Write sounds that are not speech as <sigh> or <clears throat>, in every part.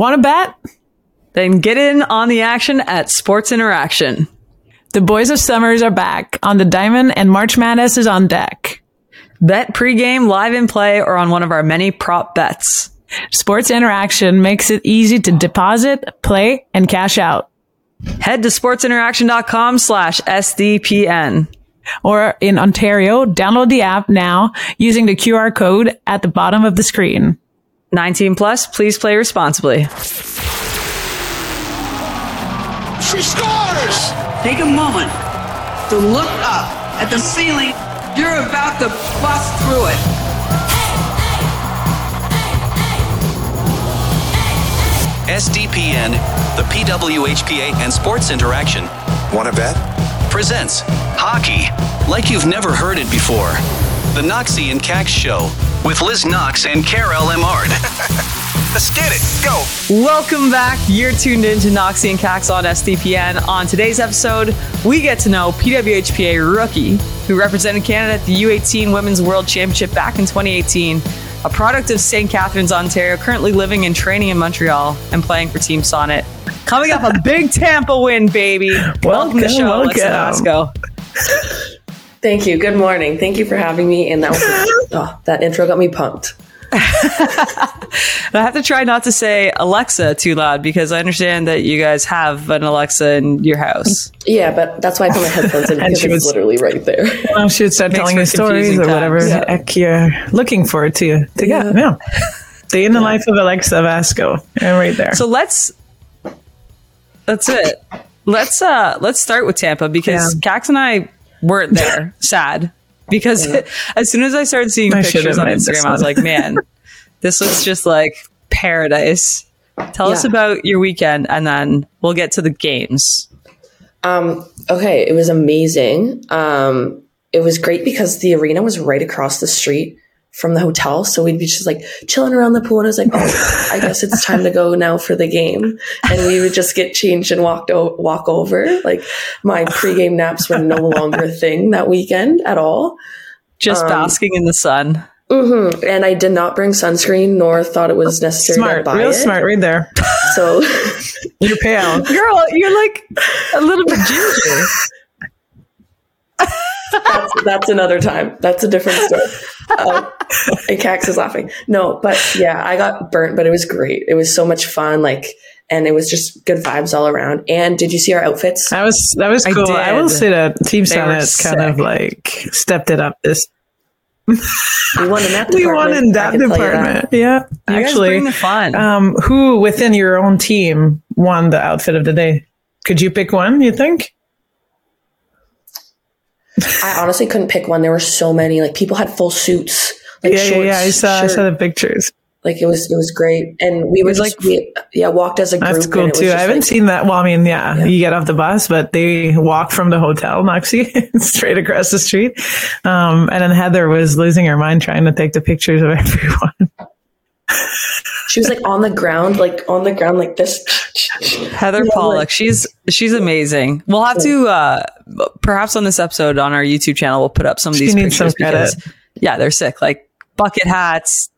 Want to bet? Then get in on the action at Sports Interaction. The Boys of Summers are back on the Diamond and March Madness is on deck. Bet pregame, live in play, or on one of our many prop bets. Sports Interaction makes it easy to deposit, play, and cash out. Head to sportsinteraction.com slash SDPN. Or in Ontario, download the app now using the QR code at the bottom of the screen. 19 plus, please play responsibly. She scores! Take a moment to look up at the ceiling. You're about to bust through it. SDPN, the PWHPA, and Sports Interaction Want to bet? presents hockey like you've never heard it before. The Knoxy and Kax Show with Liz Knox and Karell Emard. <laughs> Let's get it. Go. Welcome back. You're tuned in to Knoxy and Kax on SDPN. On today's episode, we get to know PWHPA rookie who represented Canada at the U18 Women's World Championship back in 2018, a product of St. Catharines, Ontario, currently living and training in Montreal and playing for Team Sonnet. Coming up, a big Tampa win, baby. <laughs> welcome to the show, welcome. Alexa Vasko. Thank you. Good morning. Thank you for having me. And that was <laughs> oh, that intro got me pumped. I have to try not to say Alexa too loud because I understand that you guys have an Alexa in your house. Yeah, but that's why I put my headphones in <laughs> because she it's was- literally right there. Well, she would start telling for you stories or whatever times. the heck you're looking for to, to get. Yeah. Day in the life of Alexa Vasko. And right there. So let's that's it. Let's uh let's start with Tampa because Kax and I weren't there. <laughs> sad because as soon as I started seeing I pictures on Instagram, I was like, man, <laughs> this looks just like paradise. Tell us about your weekend, and then we'll get to the games. Um, okay, it was amazing. Um, it was great because the arena was right across the street from the hotel. So we'd be just like chilling around the pool. And I was like, oh, I guess it's <laughs> time to go now for the game. And we would just get changed and walked o- walk over. Like my <laughs> pregame naps were no longer a thing that weekend at all. Just Um, basking in the sun. hmm And I did not bring sunscreen nor thought it was necessary to smart. buy Real it. smart right there. So <laughs> You're pale. Girl, you're like a little bit ginger. That's, that's another time. That's a different story. Um, and Kax is laughing. No, but yeah, I got burnt, but it was great. It was so much fun. Like, and it was just good vibes all around. And did you see our outfits? That was that was cool. I, will say that Team They were kind of like stepped it up this We won in that <laughs> we department. won in that can tell you department. Yeah. You guys Actually bring the fun. um who within your own team won the outfit of the day? Could you pick one, you think? I honestly couldn't pick one. There were so many. Like people had full suits. Like yeah, yeah, shorts, yeah. I saw I saw the pictures. Like it was, it was great. And we were was just, like- we, yeah, walked as a group. That's cool too. I haven't like- seen that. Well, I mean, yeah, you get off the bus, but they walk from the hotel, <laughs> Knoxy, straight across the street. Um, and then Heather was losing her mind trying to take the pictures of <laughs> everyone. She was like on the ground, like on the ground, like this. Heather Yeah, Pollock, like- she's she's amazing. We'll have to uh perhaps on this episode on our YouTube channel we'll put up some of these needs some pictures because yeah, they're sick. Like bucket hats,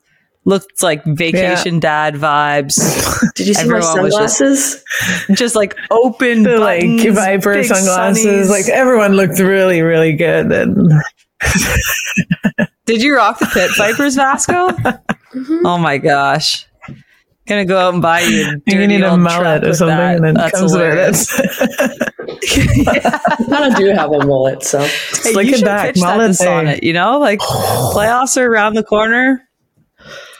looked like vacation dad vibes. <laughs> Did you see my Everyone was just- sunglasses? just like open The like buttons, Viper big sunglasses, sunnies. like everyone looked really, really good. And Did you rock the pit vipers, Vasko? <laughs> Mm-hmm. Oh my gosh. Gonna go out and buy you a <laughs> you need a mallet or something, that. and then That's comes with hilarious. it. <laughs> I do have a mullet, so Hey, Slick you it should back, pitch that to mullet day. Sonnet, you know, like playoffs are around the corner.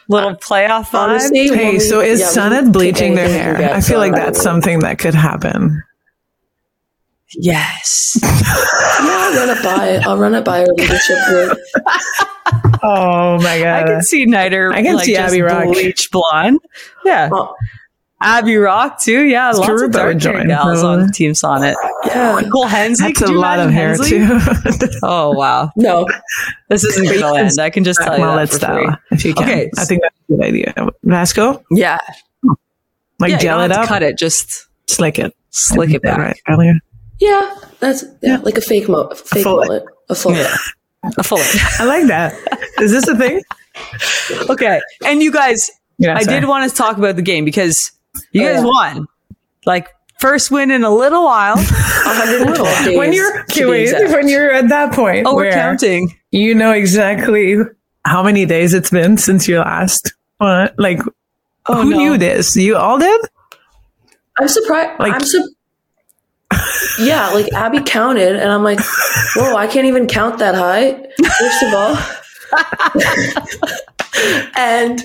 Little playoff vibe. honestly, Hey, we- so is yeah, we Sonnet bleaching their hair? I feel like that's something that could happen. Yes. <laughs> Yeah, I'll run it by. I'll run it by our leadership group. <laughs> Oh my god! I can see Niter. I can like, see just Abby Roque. bleach blonde. Yeah, Well, Abby Roque too. Yeah, lots Karuba of dark would hair join, gals probably. on mm-hmm. Team Sonnet. yeah. Nicole Hensley. That's a lot of hair Hensley? too. <laughs> Oh wow, No, this isn't going to end. I can just uh, tell you that mullet for style, free. if you can. Okay. I think that's a good idea. Vasko, Yeah, like yeah. you gel don't it have to up, cut it. Just slick it, slick it back. right earlier. Yeah, that's yeah, like a fake mo, fake full- mullet, a full. Yeah. <laughs> A full. I like that. Is this a thing? okay, and you guys, Yeah, I did want to talk about the game because You Oh, guys yeah. won. Like first win in a little while. <laughs> 112 <laughs> days. when you're to wait, when you're at that point Oh, we're counting. you know exactly how many days it's been since you last uh, like Oh, who no. knew this you all did I'm surprised. Like- I'm su- <laughs> Yeah, like Abby counted, and I'm like, whoa, I can't even count that high. First of all, <laughs> and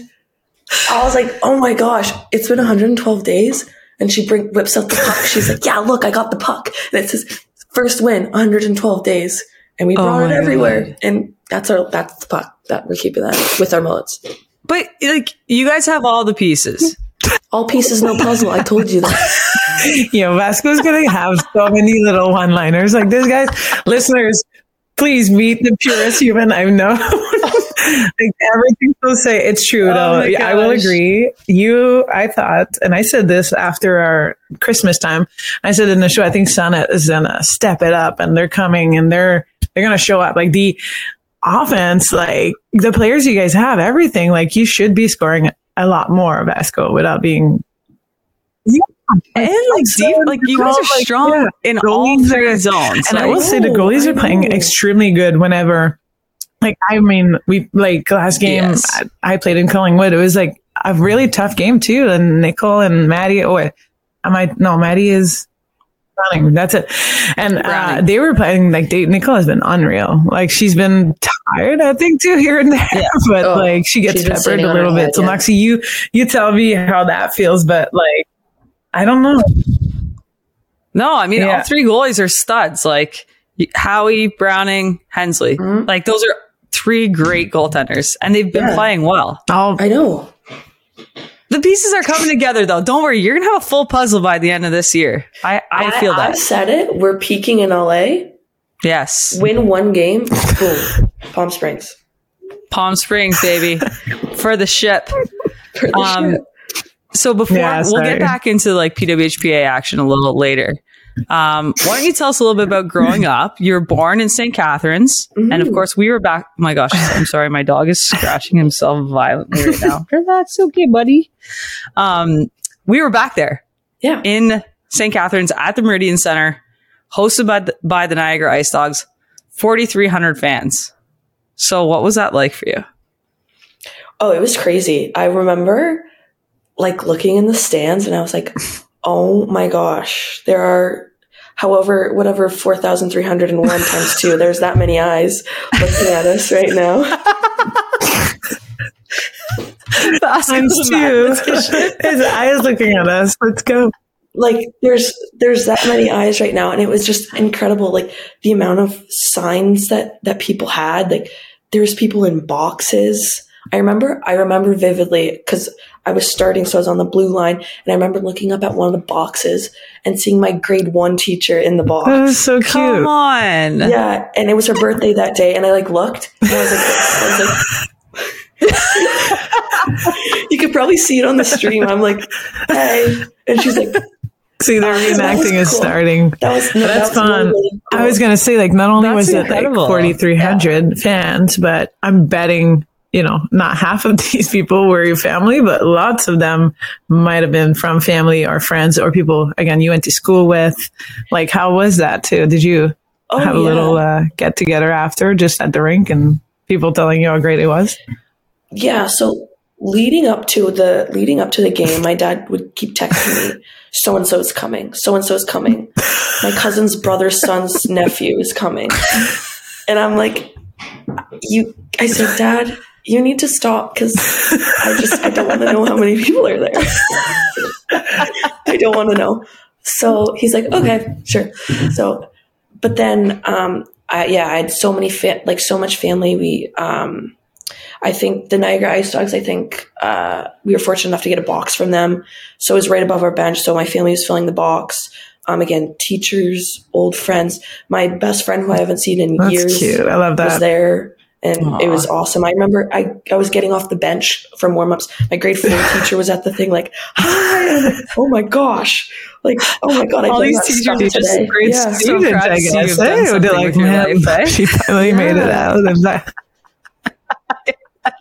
I was like, oh my gosh, it's been 112 days, and she bring whips out the puck. She's like, yeah, look, I got the puck, and it says first win 112 days, and we oh brought it my everywhere, and that's our that's the puck that we're keeping that with our mullets. But like you guys have all the pieces. All pieces, no puzzle. I told you that. <laughs> you know vasko's gonna have so many little one liners like this guys listeners please meet the purest human i know. <laughs> Like everything he'll say it's true Oh though. Yeah, i will agree. You i thought and i said this after our christmas time i said in the show i think Sonnet is gonna step it up and they're coming and they're they're gonna show up. Like the offense like the players you guys have everything like you should be scoring a lot more vasko without being Yeah. And like deep, like you guys are Like, strong yeah. in all three are- zones. And I Like, will say the goalies are playing extremely good whenever, like, I mean, we, like, last game Yes. I, I played in Collingwood, it was like a really tough game too. And Nicole and Maddie, oh, wait, am I, no, Maddie is running. That's it. And uh, they were playing, like, they, Nicole has been unreal. Like, she's been tired, I think, too, here and there. <laughs> But, Oh, like, she gets peppered a little bit. head, so, yeah. Knoxy, you, you tell me how that feels, but, like, I don't know. no, I mean Yeah. all three goalies are studs. Like Howie, Browning, Hensley. Mhm. Like those are three great goaltenders, and they've been Yeah. playing well. I'll, I know. The pieces are coming together, though. Don't worry, you're gonna have a full puzzle by the end of this year. I, I feel I've that. said it. We're peaking in LA. Yes, Win one game, boom, <laughs> Palm Springs. Palm Springs, baby, for the ship. <laughs> For the Um, ship. So before Yeah, we'll get back into like PWHPA action a little later. Um, why don't you tell us a little bit about growing <laughs> up? You were born in St. Catharines, and of Mhm. course, we were back. Oh my gosh, I'm sorry, my dog is scratching himself violently right now. <laughs> Relax, okay, buddy. Um, we were back there Yeah. in St. Catharines at the Meridian Center, hosted by the, by the Niagara Ice Dogs, 4,300 fans. So, what was that like for you? Oh, it was crazy. I remember like looking in the stands and I was like, oh my gosh, there are however, whatever 4,301 times two, there's that many eyes looking at us right now. <laughs> times two. <laughs> His eyes looking at us. Let's go. Like there's, there's that many eyes right now. And it was just incredible. Like the amount of signs that, that people had, like there was people in boxes. I remember, I remember vividly because I was starting, so I was on the blue line, and I remember looking up at one of the boxes and seeing my grade one teacher in the box. That was so cute. Come on. Yeah, and it was her birthday that day, and I like looked, and I was like. I was like, <laughs> you could probably see it on the stream. I'm like, hey, and she's like, See, the that reenacting is cool. starting. that was no, That's that was fun. really cool. I was going to say, like, not only That's was it like 4,300 fans, but I'm betting, you know, not half of <laughs> these people were your family, but lots of them might have been from family or friends or people, again, you went to school with. Like, how was that too? Did you Oh, have a little uh, get together after just at the rink and people telling you how great it was? Yeah, so leading up to the leading up to the game, my dad would keep texting me, so and so is coming, so and so is coming. My cousin's brother's son's nephew is coming. And I'm like, you I said, Dad, you need to stop because I just I don't want to know how many people are there. <laughs> I don't want to know. So he's like, okay, sure. So, but then, um, I, yeah, I had so many fa- like so much family. We, um, I think the Niagara Ice Dogs. I think uh, we were fortunate enough to get a box from them, so it was right above our bench. So my family was filling the box. Um, again, teachers, old friends. My best friend, who I haven't seen in That's years, cute. I love that. was there and Aw. it was awesome. I remember I, I was getting off the bench from warm ups. My grade four <laughs> teacher was at the thing like, hi, like, oh my gosh. Like, oh my God, I All these teachers stuff are just today. great Yeah. So Students, proud I to see guess. you've done eh? They're like, man, life, eh?" <laughs> she finally made it out. And that,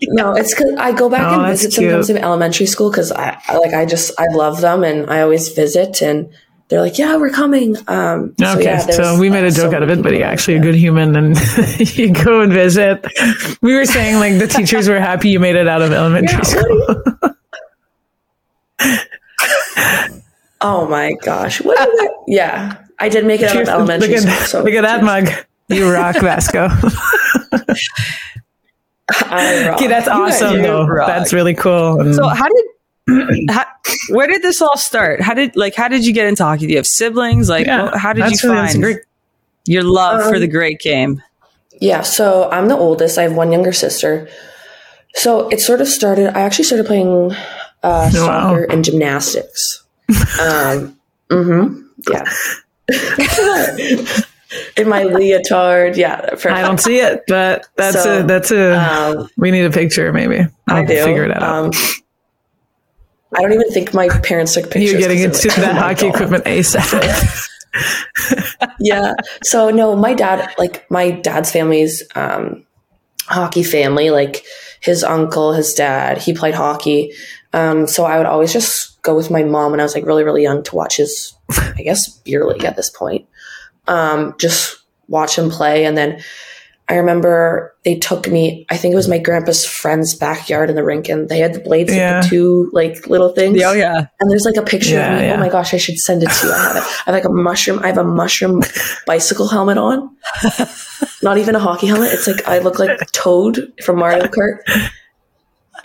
no, it's because I go back Oh, and visit sometimes cute. in elementary school because I, I like I just I love them and I always visit and they're like, yeah, we're coming. Um, so, Okay, yeah, so, we made a uh, so joke out of it, but people you're actually a good human, and <laughs> you go and visit. We were saying like the teachers were happy you made it out of elementary school. <laughs> Oh my gosh, what? Is it? Yeah, I did make it out of elementary look at, school. So look at that mug. You rock, Vasko. <laughs> I rock. okay, that's awesome though. rock. That's really cool. And So how did <clears throat> how, where did this all start? How did like how did you get into hockey? Do you have siblings? Like yeah, wh- how did you find great. your love for Um, the great game? Yeah, so I'm the oldest. I have one younger sister. So it sort of started. I actually started playing uh, Wow. soccer and gymnastics. <laughs> Um, mm-hmm, yeah. <laughs> In my leotard, yeah. Perfect. I don't see it, but that's So, a that's a. Um, we need a picture, maybe. I'll I do. figure it out. Um, I don't even think my parents took pictures. You're getting into they're that "Oh hockey God." equipment ASAP. <laughs> yeah. So no, my dad, like my dad's family's um, hockey family. Like his uncle, his dad, he played hockey. Um, so I would always just go with my mom when I was like really, really young to watch his, I guess, beer league at this point. Um, just watch him play, and then I remember they took me. I think it was my grandpa's friend's backyard in the rink, and they had the blades Yeah. the two like little things. Oh yeah. And there's like a picture Yeah, of me. yeah. Oh my gosh, I should send it to you. I have it. I have like a mushroom. I have a mushroom <laughs> bicycle helmet on. Not even a hockey helmet. It's like I look like Toad from Mario Kart.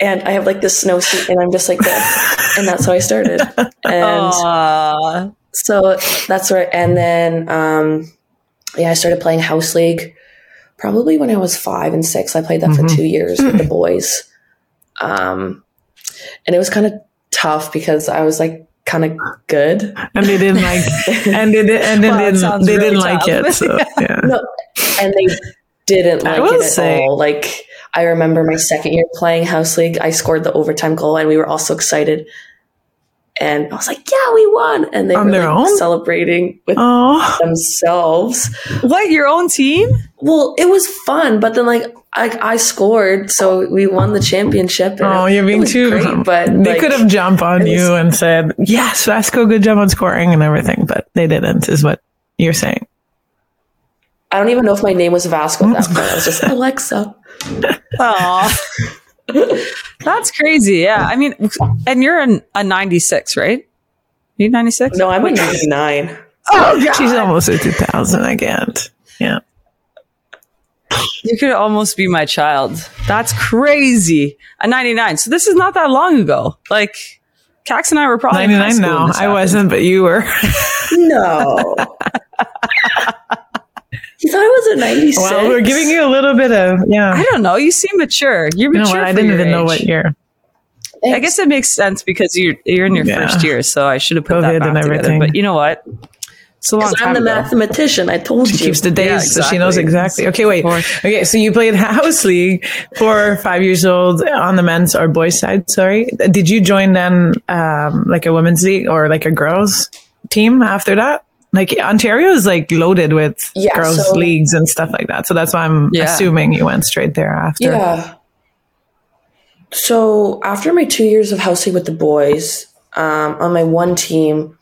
And I have like this snowsuit, and I'm just like this. And that's how I started. And Aw. so that's where. And then, um, yeah, I started playing house league probably when I was five and six. I played that for two years with the boys. Um, and it was kind of tough because I was like kind of good. and they didn't like, <laughs> and they did, and Wow, that didn't, they really didn't like it. So <laughs> yeah, No, and they didn't like it at say- all. Like I remember my second year playing house league, I scored the overtime goal, and we were all so excited. And I was like, "Yeah, we won!" And they On were their like, own? celebrating with oh, themselves. What your own team? Well, it was fun, but then like I, I scored, so we won the championship. and oh, you're being too. great, but they like, could have jumped on it was- you and said, "Yes, Vasko, good job on scoring and everything," but they didn't. Is what you're saying? I don't even know if my name was Vasko at that <laughs> point. I was just Alexa. Aw. <laughs> That's crazy. Yeah. I mean, and you're an, a 96, right? You 96? No, I'm a 99. She's almost a 2000. I can't. Yeah. You could almost be my child. That's crazy. A 99. So this is not that long ago. Like, Kax and I were probably in high 99 school now. I wasn't, but you were. No. <laughs> <laughs> you thought I was a 96? well, we're giving you a little bit of, yeah. I don't know. You seem mature. You're mature. You know mature. what? I didn't your even know age. what year. I guess it makes sense because you're you're in your Yeah. first year, so I should have put that COVID back and together. everything. But you know what? It's a long Because time I'm the ago. mathematician. I told She you. keeps the days, Yeah, so she knows exactly. exactly. Okay, wait. Okay, so you played house league for five years old on the men's or boys side. Sorry, did you join then, um, like a women's league or like a girls team after that? Like Ontario is like loaded with Yeah, girls so- leagues and stuff like that. So that's why I'm Yeah. assuming you went straight there after. Yeah. So after my two years of house league with the boys, um, on my one team,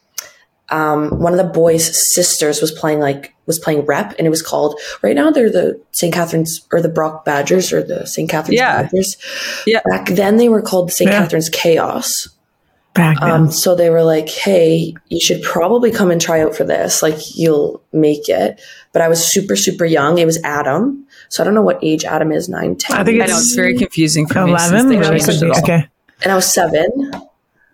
um, one of the boys' sisters was playing like was playing rep, and it was called. Right now, they're the St. Catharines or the Brock Badgers or the St. Catharines Yeah. Badgers. Yeah. Back then, they were called the St. Yeah. Catherine's Chaos. Back then. Um, so they were like, "Hey, you should probably come and try out for this. Like, you'll make it." But I was super, super young. It was Adam, so I don't know what age Adam is. Nine, ten. I think I know it's very confusing for me Eleven. they or it changed could it be- all. Okay. and I was seven.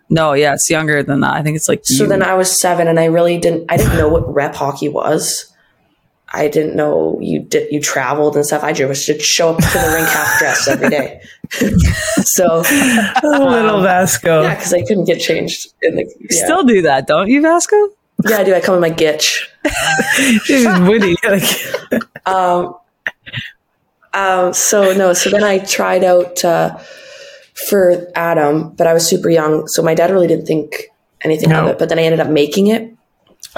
No, yeah, it's younger than that. I think it's like So you. then I was seven, and I really didn't. I didn't know what rep hockey was. I didn't know you did. You traveled and stuff. I just show up to the rink half dressed every day. <laughs> so Little Vasko. yeah, because I couldn't get changed in the yeah. still do that, don't you, Vasko? yeah. I do. I come in my gitch. <laughs> She's witty. Like, <laughs> Um, so no, so then I tried out uh, for Adam, but I was super young, so my dad really didn't think anything No. of it. But then I ended up making it.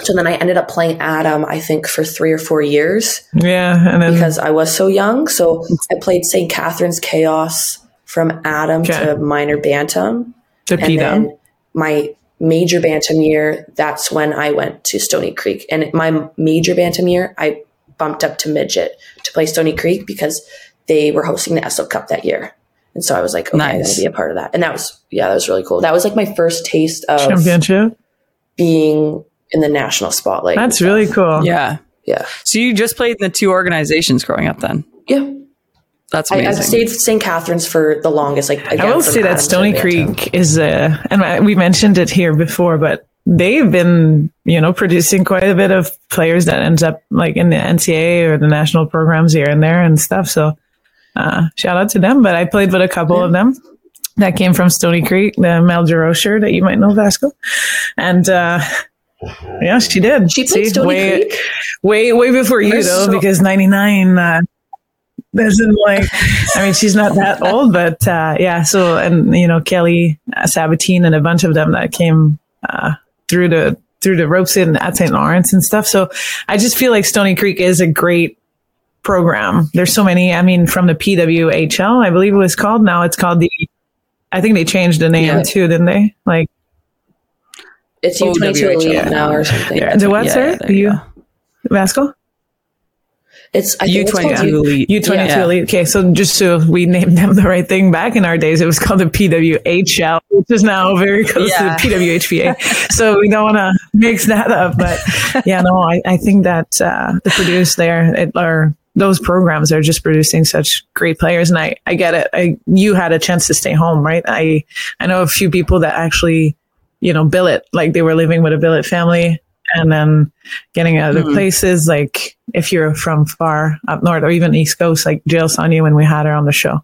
So then I ended up playing Adam, I think, for three or four years yeah. And then because I was so young. So I played St. Catharines Chaos from Adam Okay. to minor bantam. To And Pete then my major bantam year, that's when I went to Stoney Creek. And my major bantam year, I bumped up to midget to play Stoney Creek because they were hosting the Esso Cup that year. And so I was like, okay, I'm going to be a part of that. And that was, yeah, that was really cool. That was like my first taste of championship. being in the national spotlight. That's really cool. Yeah. Yeah. So you just played in the two organizations growing up then? Yeah. That's I, amazing. I've stayed St. Catharines for the longest. Like again, I will say that Adams to Stoney Creek is a, and we mentioned it here before, but they've been, you know, producing quite a bit of players that ends up like in the NCAA or the national programs here and there and stuff. So, uh, shout out to them. But I played with a couple of them that came from Stoney Creek, the Mel Jarosher that you might know, Vasko. And, uh, yeah, she did. She played See, Stony way, Creek. way, way before you though, so- because 99, uh, doesn't like i mean she's not that <laughs> old but uh yeah so and you know kelly uh, sabatine and a bunch of them that came uh through the through the ropes in at st lawrence and stuff so i just feel like stoney creek is a great program there's so many i mean from the pwhl i believe it was called now it's called the i think they changed the name Yeah. too didn't they like It's U twenty two OWHL. elite now or something. yeah, the what Yeah, sir yeah, there you you go. vasko It's I think it's called U22 U- elite. U twenty two Yeah. elite. Okay, so just so we named them the right thing, back in our days, it was called the PWHL, which is now very close Yeah. to the PWHPA. <laughs> so we don't want to mix that up. But yeah, no, I, I think that uh, the produce there it, are those programs are just producing such great players, and I I get it. I you had a chance to stay home, right? I I know a few people that actually you know billet like they were living with a billet family and then getting out of Mhm. places like if you're from far up north or even east coast like jill saulnier when we had her on the show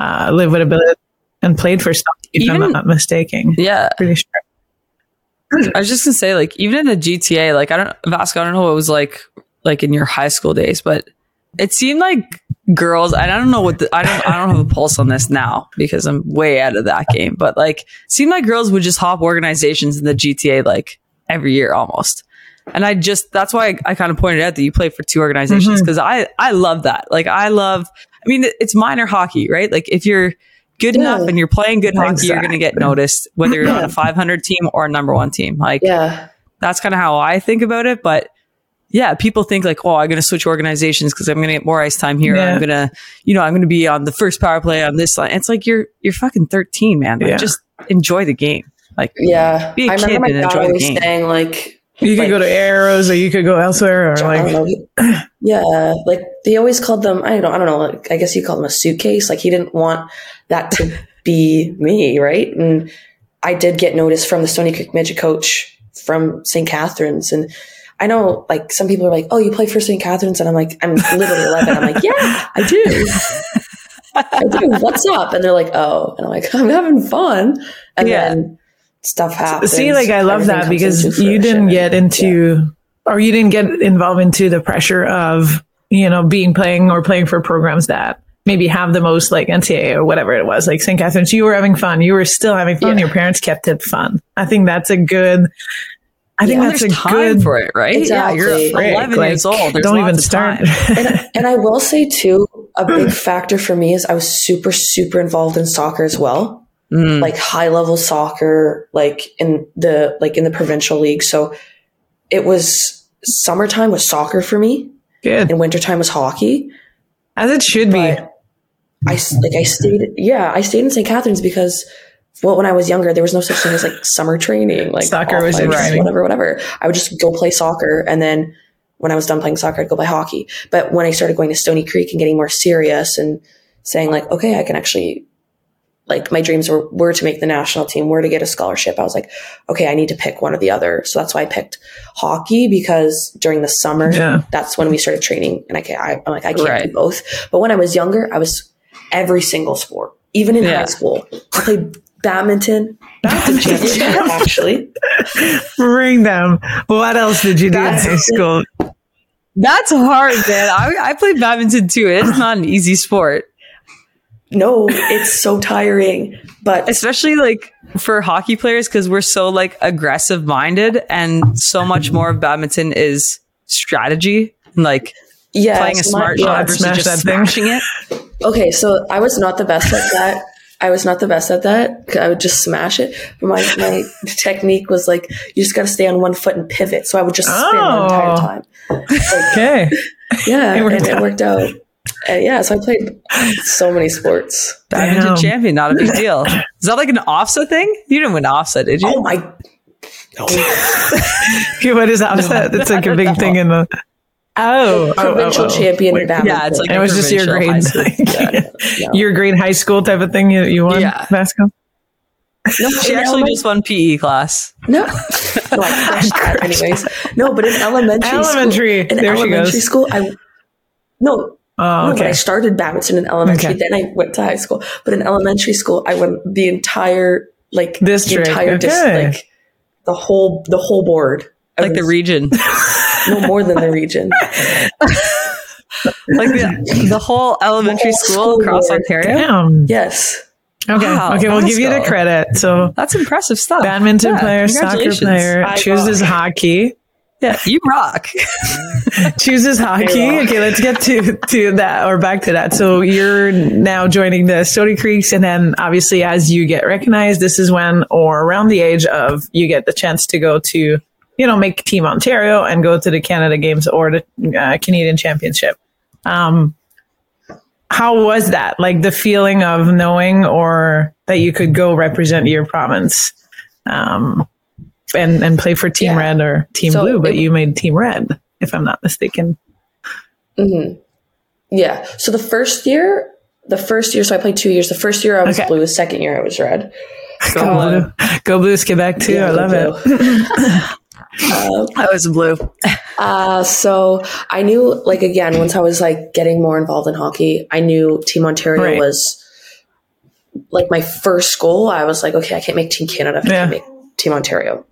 uh live with a billet and played for stuff if i'm not mistaken Yeah. pretty sure I was just gonna say, like, even in the GTA, like, I don't, Vasko, I don't know what it was like, like in your high school days, but it seemed like girls, and I don't know what the, I don't, I don't have a pulse on this now because I'm way out of that game, but like, seemed like girls would just hop organizations in the GTA like every year almost. And I just, that's why I, I kind of pointed out that you play for two organizations mm-hmm. because I, I love that. Like, I love, I mean, it's minor hockey, right? Like, if you're, Good Yeah. enough, and you're playing good hockey. You're going to get noticed, whether you're on a <clears throat> 500 team or a number one team. Like, Yeah. that's kind of how I think about it. But yeah, people think like, oh, I'm going to switch organizations because I'm going to get more ice time here. Yeah. I'm going to, you know, I'm going to be on the first power play on this line. It's like you're you're fucking 13, man. Like, Yeah. just enjoy the game. Like, Yeah. Be a I kid remember my and dad enjoy the game. saying like you could Like- go to arrows or you could go elsewhere or like. <clears throat> Yeah, like they always called them. I don't. I don't know. Like, I guess you call them a suitcase. Like he didn't want that to <laughs> be me, right? And I did get notice from the Stoney Creek midget coach from St. Catharines, and I know like some people are like, "Oh, you play for St. Catharines," and I'm like, "I'm literally 11." I'm like, "Yeah, I do." I do. What's up? And they're like, "Oh," and I'm like, "I'm having fun," and Yeah. then stuff happens. see like i love Everything that because you didn't get into or you didn't get involved into the pressure of you know being playing or playing for programs that maybe have the most like ncaa or whatever it was like st catharines you were having fun you were still having fun Yeah. your parents kept it fun i think that's a good i think Yeah, that's a time good for it, right? Yeah, you're Exactly. 11 like, years old. There's don't even start <laughs> and, and I will say too, a big <clears throat> factor for me is I was super, super involved in soccer as well. Mm. Like high level soccer, like in the like in the provincial league. So it was summertime was soccer for me, good and wintertime was hockey. as it should be I like I stayed, yeah, I stayed in St. Catharines because well, when I was younger, there was no such thing as like summer training, like Soccer was your whatever, whatever. I would just go play soccer, and then when I was done playing soccer, I'd go play hockey. But when I started going to Stoney Creek and getting more serious and saying like, okay, I can actually, like, my dreams were were to make the national team, were to get a scholarship. I was like, okay, I need to pick one or the other. So that's why I picked hockey because during the summer, Yeah. that's when we started training, and I can't, I, I'm like, I can't Right. do both. But when I was younger, I was every single sport, even in Yeah. high school. I played badminton, badminton championship, <laughs> actually. bring them what else did you do in high school That's hard, man. I, I play badminton too. It's not an easy sport. No, it's so tiring. But especially like for hockey players because we're so like aggressive minded and so much more of badminton is strategy and like yeah, playing a so my- smart yeah, shot versus smash just that smashing it Okay, so I was not the best at that I was not the best at that. I would just smash it. But my my <laughs> technique was like you just got to stay on one foot and pivot. So I would just spin the entire Oh. time. <laughs> Okay. Yeah, It worked and it out. worked out. And yeah, so I played so many sports. Badminton Damn. champion, not a big deal. <laughs> Is that like an offset thing? You didn't win offset, did you? Oh my! Okay, what is offset? It's like a big thing in the. Oh, oh, <laughs> oh, Provincial oh. oh. champion in badminton. yeah, it's like it was just your provincial grade, high school. like, <laughs> Yeah, your grade high school type of thing you, you won Yeah. basketball. No, She actually just won PE class. no, <laughs> no, I that anyways. No, but in elementary, Elementary. school, in There she elementary goes. school, I no, Oh, No, but I started badminton in elementary, Okay. then I went to high school. But in elementary school, I went the entire like District, the entire dis- like the whole the whole board, I Like the region. No more than the region. <laughs> Like the, the whole elementary whole school school across board. Ontario. Damn. Yes, Okay. Wow, okay, we'll give you the credit. So, That's impressive stuff. badminton Yeah, player, soccer congratulations. player, I chooses rock. hockey. Yeah, you rock. <laughs> <laughs> chooses hockey. rock. Okay, let's get to to that or back to that. So you're now joining the Stoney Creeks, and then obviously as you get recognized, this is when or around the age of you get the chance to go to you know make Team Ontario and go to the Canada Games or the uh, Canadian Championship. Um, how was that? Like the feeling of knowing or that you could go represent your province. Um, and, and play for Team Yeah. Red or Team So Blue, but it- you made Team Red, if I'm not mistaken. yeah. So the first year, the first year, so I played two years. The first year I was Okay. blue. The second year I was red. Go Blue. Go Blues Quebec too. Yeah, I love blue. it. <laughs> <laughs> I was blue. Uh, so I knew, like, again, once I was like getting more involved in hockey, I knew Team Ontario Right. was like my first goal. I was like, okay, I can't make Team Canada if I can't make Team Ontario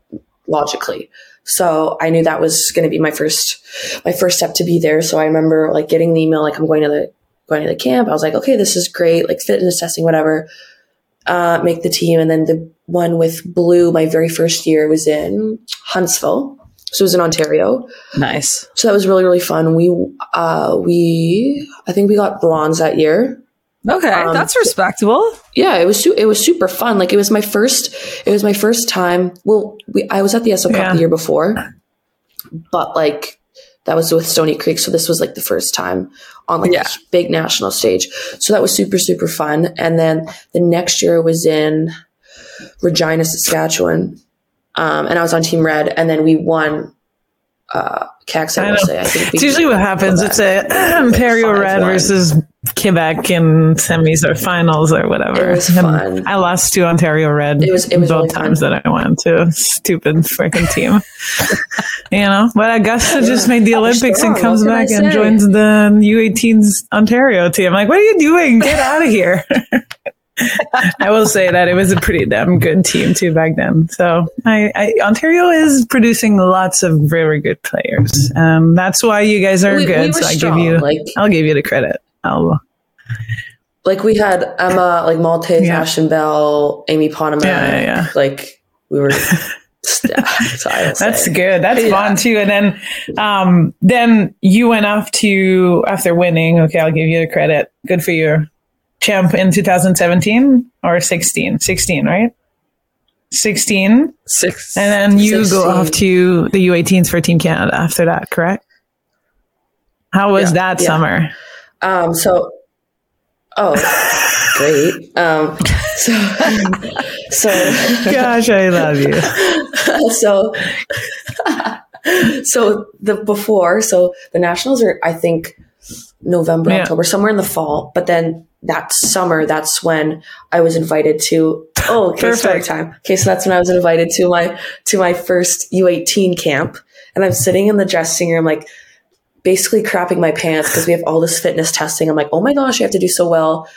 logically. So I knew that was going to be my first, my first step to be there. So I remember like getting the email, like I'm going to the, going to the camp. I was like, okay, this is great. Like fitness testing, whatever. Uh, make the team. And then the one with blue, my very first year was in Huntsville. So it was in Ontario. Nice. So that was really really fun. We uh we I think we got bronze that year. Okay, Um, that's respectable. Yeah, it was su- it was super fun. Like it was my first it was my first time. Well, we I was at the Esso Cup Yeah. the year before, but like that was with Stoney Creek, so this was like the first time on like Yeah. a big national stage. So that was super super fun. And then the next year was in Regina, Saskatchewan, um, and I was on Team Red, and then we won. Uh, Kax, I I. I think It's usually what happens. It's a Ontario Red 5-1. versus Quebec in semis or finals or whatever. It was And. I lost to Ontario Red It was- it was both really times fun. that I went to. Stupid freaking team. <laughs> you know, but Augusta just made the Olympics and comes What can I back and joins the U18's Ontario team. like, what are you doing? Get <laughs> out of here. <laughs> I will say that it was a pretty damn good team too back then. So I, I Ontario is producing lots of very good players. Um, that's why you guys are We- we good. were so I give you, like- I'll give you the credit. I'll, like we had Emma, like Maltais, Yeah. Ashton Bell, Amy Poneman. Yeah, yeah, yeah. Like we were. <laughs> stacked, That's say. good. That's Yeah. fun too. And then, um, then you went off to after winning. Okay, I'll give you the credit. Good for you. Champ in 2017 or 16? 16, right? 16. Six. And then you 16. go off to the U18s for Team Canada after that, correct? How was Yeah, that yeah. summer? Um. So. Oh, great. Um. So. so. Gosh, I love you. <laughs> so <laughs> so the before so the nationals are i think november Yeah. october somewhere in the fall but then that summer that's when i was invited to oh okay story Perfect. time okay so that's when i was invited to my to my first u18 camp and i'm sitting in the dressing room like basically crapping my pants because we have all this fitness testing i'm like oh my gosh i have to do so well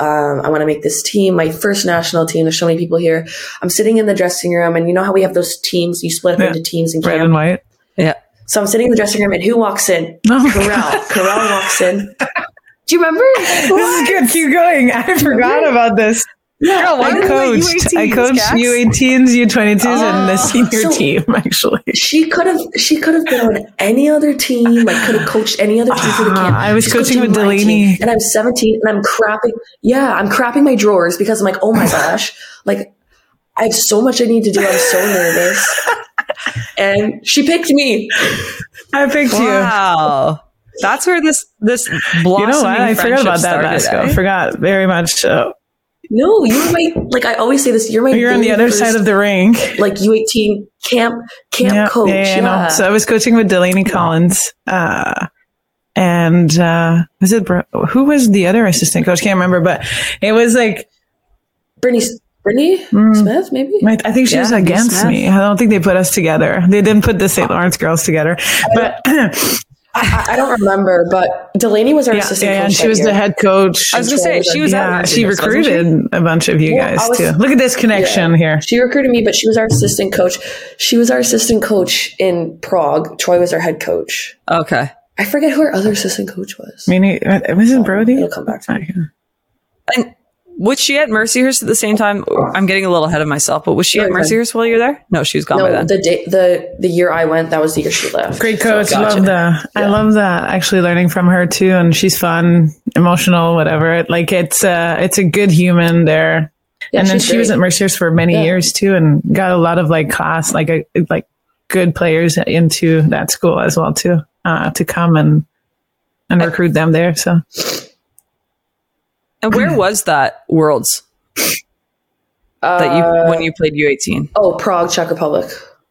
um, I want to make this team my first national team. There's so many people here. I'm sitting in the dressing room, and you know how we have those teams? You split up Yeah. into teams in Red camp. and white. yeah. So I'm sitting in the dressing room, and who walks in? <laughs> No. Karell. Karell walks in. <laughs> Do you remember? This is good. Keep going. I forgot about this. Girl, why I were you at coached. I U18s, coached Kax? U18s, U22s, and the senior so- team. <laughs> Actually, She could have she could have been on any other team, like could have coached any other team for the camp. Ah, I was She's coaching coaching with my team, Delaney. and I'm 17 and I'm crapping yeah, I'm crapping my drawers because I'm like, oh my gosh, like I have so much I need to do. I'm so nervous. <laughs> And she picked me. I picked you. Wow. That's where this this blossoming You know what? I forgot friendship about that started, Vasko. eh? I forgot very much. So No, you're my like I always say this. You're my you're on the other side of the rink. like U18 camp camp yeah, coach. yeah, Yeah, yeah, no. So I was coaching with Delaney Collins. Uh, and uh, was it Bro- who was the other assistant coach? Can't remember, but it was like Brittany Brittany Mm. Smith, maybe. I think she was against Smith. me. I don't think they put us together. They didn't put the St. Lawrence girls together. But <clears throat> I, I don't remember, but Delaney was our yeah, assistant yeah, coach. and she was year. the head coach. I was gonna say she was yeah, at she Martinez, wasn't recruited a bunch of you Well, guys was- too. Look at this connection Yeah. here. She recruited me, but she was our assistant coach. She was our assistant coach in Prague. Troy was our head coach. Okay. I forget who our other assistant coach was. I mean, it- was it Brody? It'll come back to me. And was she at Mercyhurst at the same time? I'm getting a little ahead of myself, but was she No, at you're fine. Mercyhurst while you were there? No, she was gone by then. the day, the the year I went, that was the year she left. Great coach. Gotcha. Love that. I love that. Actually, learning from her too, and she's fun, emotional, whatever. Like it's uh it's a good human there. Yeah, and then she's she was at Mercyhurst for many Yeah. years too, and got a lot of like class, like a like good players into that school as well too, uh, to come and and recruit them there. So and where <clears throat> was that Worlds that you Uh, when you played U18? Oh, Prague, Czech Republic.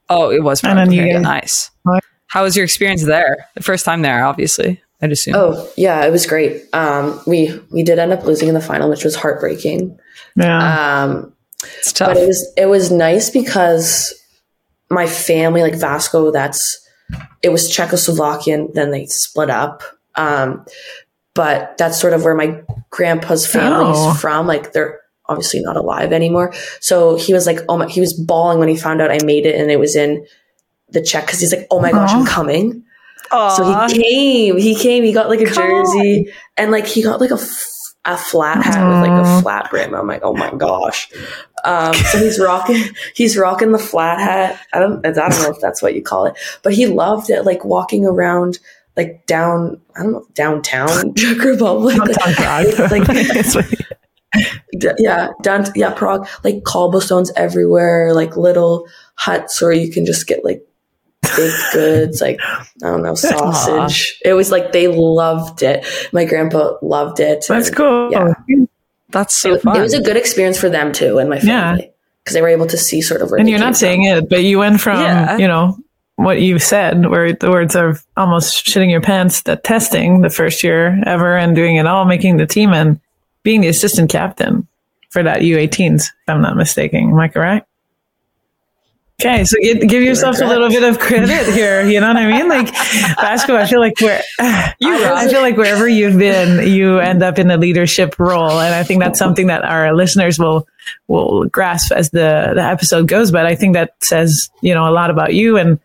Oh, it was. And Prague. you Okay, get- nice. What? How was your experience there? The first time there, obviously. I'd assume. Oh, yeah, it was great. Um, we we did end up losing in the final, which was heartbreaking. yeah, Um, it's tough. but it was it was nice because my family, like Vasko, that's it was Czechoslovakian. Then they split up. Um, but that's sort of where my grandpa's family Oh. is from. Like they're obviously not alive anymore. So he was like, oh my, he was bawling when he found out I made it, and it was in the Czech because he's like, oh my gosh, I'm coming. Aw. So he came. He came. He got like a Come jersey and like he got like a, f- a flat hat with like a flat brim. I'm like, oh my gosh. Um, so he's rocking. <laughs> He's rocking the flat hat. I don't. I don't know if that's what you call it, but he loved it. Like walking around, like down. I don't know downtown <laughs> Czech Republic. Downtown Prague. <laughs> <laughs> like D- yeah, down yeah, Prague, like cobblestones everywhere, like little huts where you can just get like baked goods, like I don't know, sausage. It was like they loved it. My grandpa loved it. that's and cool. Yeah. That's so It, fun. it was a good experience for them too and my Yeah. family because they were able to see sort of where and they you're came not saying it, but you went from Yeah. you know what you said, where the words of almost shitting your pants, the testing the first year ever, and doing it all, making the team, and being the assistant captain for that U18s. If I'm not mistaken, am I correct? Okay, so give, give yourself a little bit of credit here. You know what I mean? Like <laughs> Vasko, I feel like where <sighs> you, I feel like wherever you've been, you end up in a leadership role, and I think that's something that our listeners will will grasp as the the episode goes. But I think that says you know a lot about you and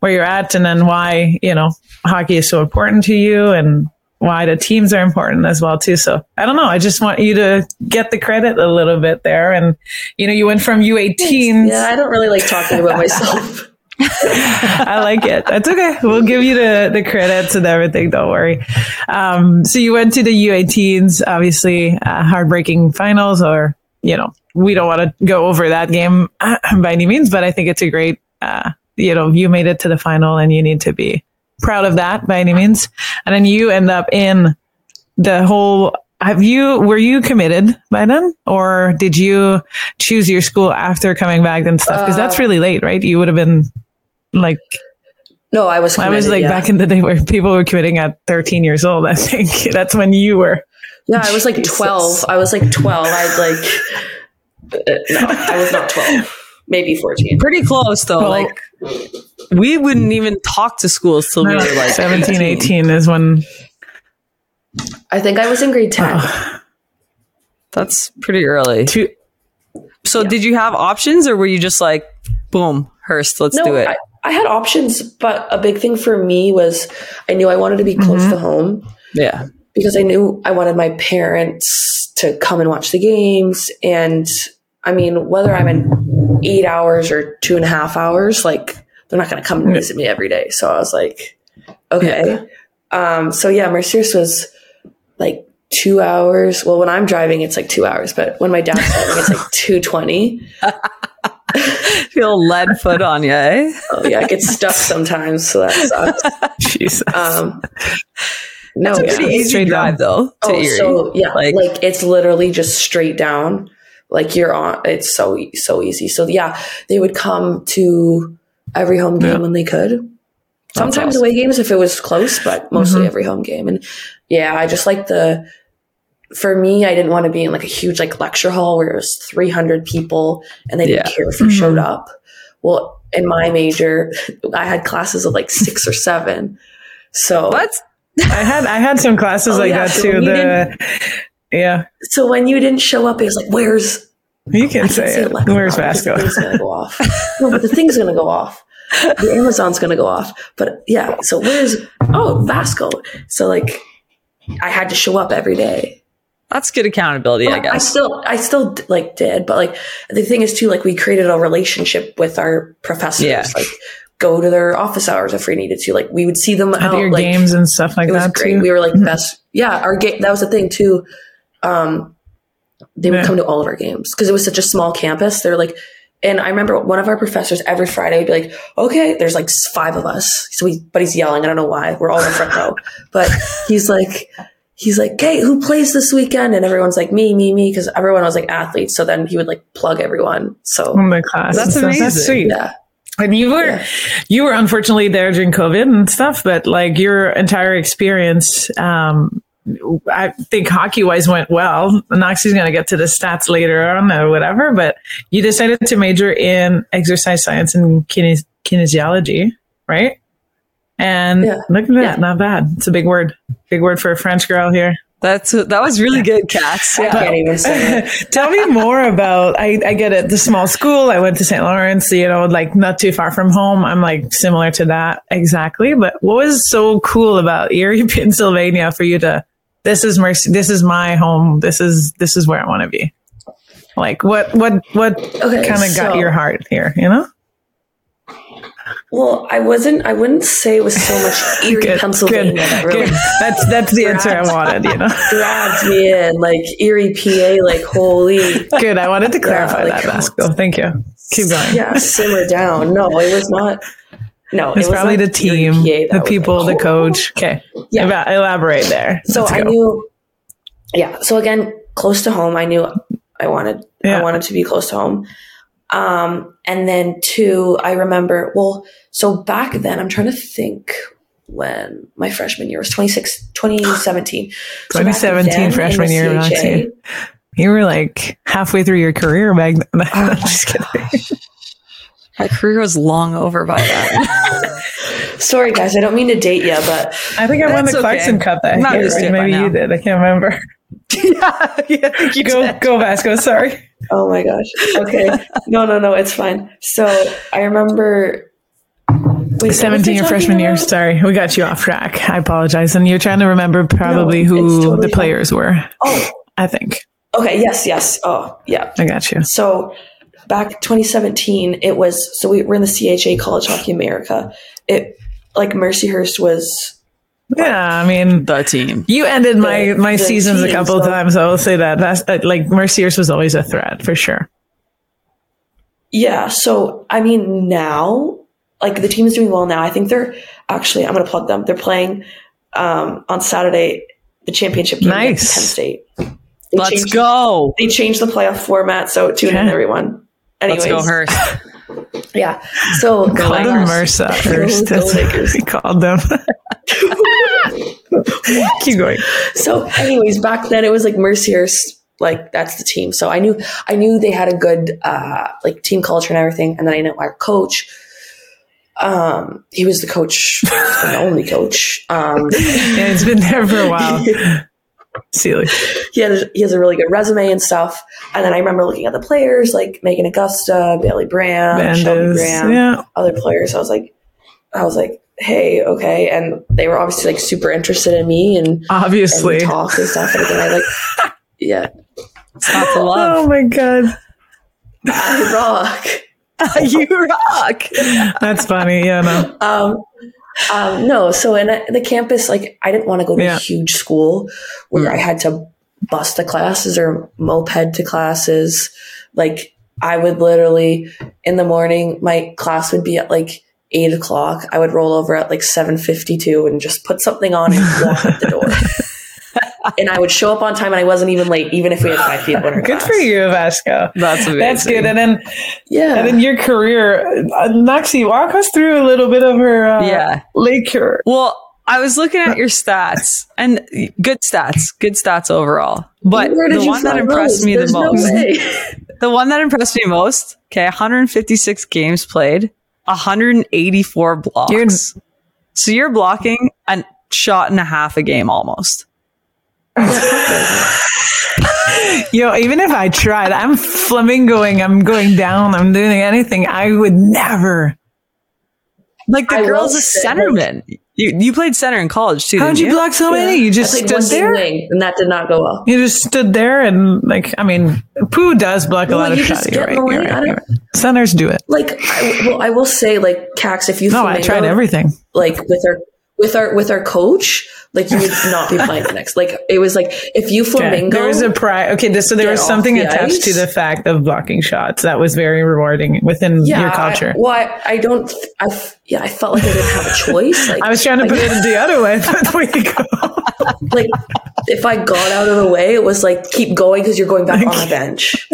where you're at, and then why you know hockey is so important to you, and why the teams are important as well too. So I don't know. I just want you to get the credit a little bit there, and you know you went from U18s. Yeah, I don't really like talking about myself. <laughs> I like it. That's okay. We'll give you the, the credits and everything. Don't worry. Um, so you went to the U18s, obviously, uh, heartbreaking finals, or, you know, we don't want to go over that game <clears throat> by any means, but I think it's a great, uh, you know, you made it to the final and you need to be proud of that by any means. And then you end up in the whole, have you, were you committed by then or did you choose your school after coming back and stuff? Cause that's really late, right? You would have been like No, I was. I was like yeah. back in the day where people were committing at 13 years old. I think <laughs> that's when you were. Yeah, I was like Jesus. 12. I was like 12. I'd like, <laughs> uh, no, I was not 12, maybe 14. Pretty close though. Well- like we wouldn't even talk to schools till we were like 17, 18 is when. I think I was in grade 10. That's pretty early. Two, So did you have options or were you just like, boom, Hearst, let's no, do it? I, I had options, but a big thing for me was I knew I wanted to be close Mm-hmm. to home yeah. because I knew I wanted my parents to come and watch the games. And I mean, whether I'm in eight hours or two and a half hours, like they're not going to come and visit me every day. So I was like, okay. Um, so yeah, Mercyhurst was like two hours. Well, when I'm driving, it's like two hours, but when my dad's driving, it's like <laughs> 220. <laughs> Feel lead foot on you, eh? Oh yeah, I get stuck sometimes. So that sucks. <laughs> Jesus. Um, no, It's a yeah. pretty easy straight drive though to Oh, Erie. so yeah, Like- like, it's literally just straight down. Like you're on. It's so so easy. So yeah, they would come to every home game Yeah. when they could. Sometimes awesome. away games if it was close, but mostly Mhm. every home game. And yeah, I just like the. For me, I didn't want to be in like a huge like lecture hall where it was 300 people and they didn't Yeah. care if you showed up. Well, in my major, <laughs> I had classes of like six or seven. So What? <laughs> I had I had some classes Oh, like yeah, that so too. The yeah, so when you didn't show up, it was like, "Where's you can I say say it. like Where's because Vasko? The thing's gonna go off. No, but the thing's gonna go off. The Amazon's gonna go off. But yeah, so where's oh Vasko? So like, I had to show up every day. That's good accountability, I I guess. still, I still like did, but like the thing is too, like we created a relationship with our professors. Yeah. Like, go to their office hours if we needed to. Like we would see them At out. your like, games and stuff like it was that great. too. We were like mm-hmm. best. Yeah, our game. That was the thing too. Um, they would Yeah. come to all of our games because it was such a small campus. They're like, and I remember one of our professors every Friday would be like, "Okay, there's like five of us." So he, but he's yelling. I don't know why. We're all in the front row, <laughs> but he's like. He's like, "Okay, who plays this weekend?" And everyone's like, "Me, me, me," because everyone was like athletes. So then he would like plug everyone. So in the class. That's and stuff. That's amazing. sweet. yeah, And you were Yeah. you were unfortunately there during COVID and stuff, but like your entire experience, um, I think hockey wise went well. Knoxy's going to get to the stats later on or whatever, but you decided to major in exercise science and kines- kinesiology, right? And Yeah. look at that, Yeah. not bad. It's a big word, big word for a French girl here. That's that was really good, Kax. I can't even say it. <laughs> Tell me more about. I, I get it. The small school. I went to St. Lawrence. You know, like not too far from home. I'm like similar to that exactly. But what was so cool about Erie, <laughs> Pennsylvania, for you to? This is Mercy. This is my home. This is this is where I want to be. Like what what what Okay, kind of got your heart here? You know. Well, I wasn't. I wouldn't say it was so much <laughs> Erie, Pennsylvania. that really good. That's that's the answer I <laughs> wanted. You know. <laughs> dragged me in, like Erie, PA. Like holy, Good. I wanted to clarify like, that, Vasko. Thank you. Keep going. yeah, simmer down. No, it was not. No, It's it was probably the team, the people, like, the coach. Okay. Yeah. Elaborate there. So Let's I go. knew. Yeah. So again, close to home. I knew I wanted. Yeah. I wanted to be close to home. Um, and then two, I remember. Well, so back then, I'm trying to think when my freshman year was 26, 2017. So 2017 then freshman year, CHA. You were like halfway through your career back then. I'm <laughs> just kidding. <laughs> My career was long over by then. <laughs> Sorry, guys. I don't mean to date you, but I think I won That's the okay. Clarkson Cup that Not year. used to right? it by Maybe now. you did. I can't remember. <laughs> yeah, yeah, I you Go, did. go, Vasko. Sorry. oh my gosh. Okay. No, no, no. It's fine. So I remember. Wait, what was I 17 your talking freshman year. Sorry, we got you off track. I apologize. And you're trying to remember probably No, who totally the fine. players were. Oh, I think okay. Yes, yes. Oh, yeah. I got you. So back 2017, it was so we were in the CHA College Hockey America. It like Mercyhurst was Yeah, I mean, The team. you ended my The- my the seasons a couple so- times. I will say that. That's uh, like Mercyhurst was always a threat for sure. yeah. So I mean now, like the team is doing well now. I think they're actually I'm going to plug them. They're playing um, on Saturday the championship game Nice. against Penn State. They Let's changed, go. They changed the playoff format, so tune in everyone. Anyways, Let's go, Hurst. <laughs> yeah. So Called them Lakers. Mercyhurst. Go That's what we called them. <laughs> Keep going. so anyways back then it was like mercier's like that's the team so i knew i knew they had a good uh like team culture and everything and then i know our coach um he was the coach the only coach um <laughs> Yeah, it's been there for a while. Sealy. he has he has a really good resume and stuff and then i remember looking at the players like meghan agosta bailey Bram, shelby graham Yeah. other players i was like i was like hey, okay. And they were obviously like super interested in me and, and Obviously. talked and stuff. And again, I like, <laughs> yeah, not to love. Oh my god, I rock. <laughs> you rock. that's funny. Yeah, no. Um, um, no, so in the campus, like I didn't want to go to Yeah. a huge school where I had to bus to classes or moped to classes. Like I would literally in the morning, my class would be at like eight o'clock. I would roll over at like seven fifty two and just put something on and walk out the door. <laughs> and I would show up on time, and I wasn't even late, even if we had five people in our <laughs> Good class. for you, Vasko. That's amazing. That's good. And then, Yeah, and then your career, uh, Knoxy, walk us through a little bit of her uh, Yeah. late career. Well, I was looking at your stats and good stats, good stats overall. But the one that impressed those? me There's the most, way. <laughs> the one that impressed me most, okay, 156 games played, 184 blocks. You're- so you're blocking a shot and a half a game almost. <laughs> Yo, even if I tried, I'm flamingoing, I'm going down, I'm doing anything, I would never. Like the I girl's a say- centerman. You you played center in college too. How'd you you block so many? You just played stood one there? wing, and that did not go well. You just stood there and, like, I mean, Pooh does block a Well, lot of shots. just You're get right, in the you're way. right, I you're don't- right. Centers do it. Like, I, well, I will say, like, Kax, if you No, I tried everything. like with our with our with our coach, like you would <laughs> not be playing the next. Like it was like if you flamingo, There was a pride. Okay, this- so there was something the attached ice. to the fact of blocking shots that was very rewarding within yeah, your culture. I, well, I, I don't. I yeah, I felt like I didn't have a choice. Like <laughs> I was trying to like, put it the other way, but go. <laughs> like if I got out of the way, it was like keep going because you're going back on the bench.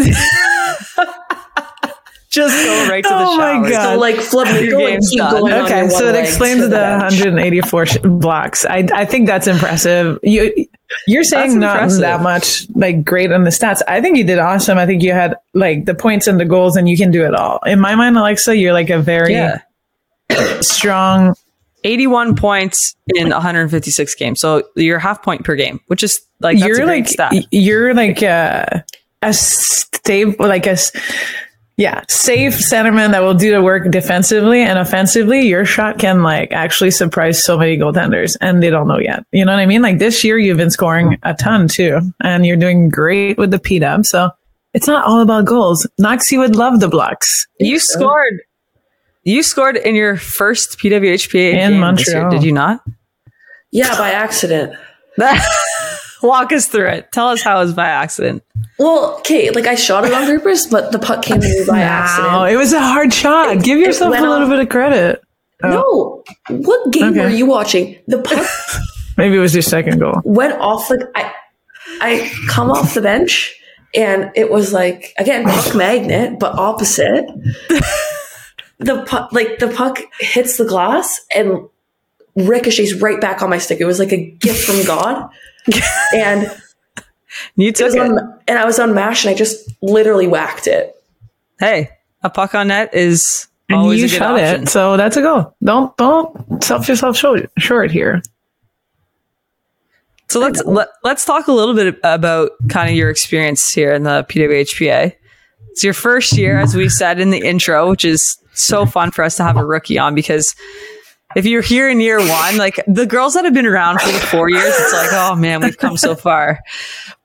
Just go right to the Oh my. God. So like flamingo Your and game's keep done. going. on Okay, your so it explains to the, bench. 184 sh- blocks. I I think that's impressive. You you're saying not that much like great on the stats. I think you did awesome. I think you had like the points and the goals, and you can do it all. In my mind, Alexa, you're like a very Yeah. strong. 81 points in 156 games. So you're half point per game, which is like that's you're a great like stat. you're like a, a stable like a s- yeah. Safe centerman that will do the work defensively and offensively your shot can like actually surprise so many goaltenders and they don't know yet. You know what i mean? Like this year you've been scoring a ton too and you're doing great with the p-dub so it's not all about goals. Knoxy would love the blocks you scored. You scored in your first PWHPA In game this year, Montreal. did you not? Yeah, by accident. <laughs> Walk us through it. Tell us how it was by accident. Well, okay, like I shot it on purpose, but the puck came to me by wow accident. it was a hard shot give yourself a little off- bit of credit oh. No, what game Okay. were you watching? The puck <laughs> maybe it was your second goal went off like I, I come off the bench, and it was like again puck magnet, but opposite. the puck, like the puck hits the glass and ricochets right back on my stick. It was like a gift from God, <laughs> and You took was it. on, and I was on mash, and I just literally whacked it. hey, a puck on net is and always you a good shot option. it, so that's a goal. Don't don't self yourself short, short here. So let's let, let's talk a little bit about kind of your experience here in the PWHPA. It's your first year, as we said in the intro, which is so fun for us to have a rookie on because if you're here in year one, like the girls that have been around for the four years, it's like, oh man, we've come so far.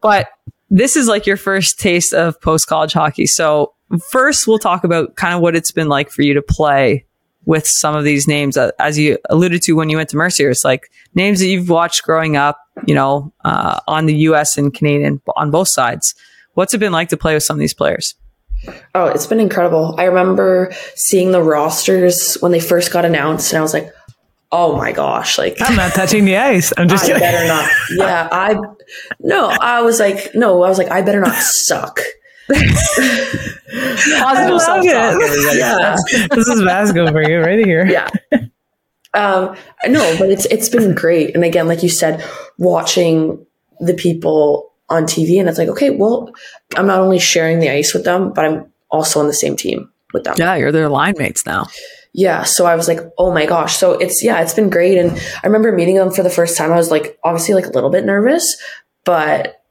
But this is like your first taste of post college hockey. So first, we'll talk about kind of what it's been like for you to play with some of these names, uh, as you alluded to when you went to Mercyhurst. It's like names that you've watched growing up, you know, uh, on the U.S. and Canadian on both sides. What's it been like to play with some of these players? Oh, it's been incredible. I remember seeing the rosters when they first got announced, and I was like, "Oh my gosh!" Like, I'm not touching the ice. I'm just I kidding. better not. <laughs> Yeah, I no. I was like, no. I was like, I better not suck. <laughs> Positive it. <laughs> Yeah, this is Vasko for you right here. yeah. Um, no, but it's it's been great. And again, like you said, watching the people on TV, and it's like, okay, well, I'm not only sharing the ice with them, but I'm also on the same team with them. Yeah, you're their line mates now. Yeah so i was like oh my gosh so it's yeah it's been great and i remember meeting them for the first time i was like obviously like a little bit nervous but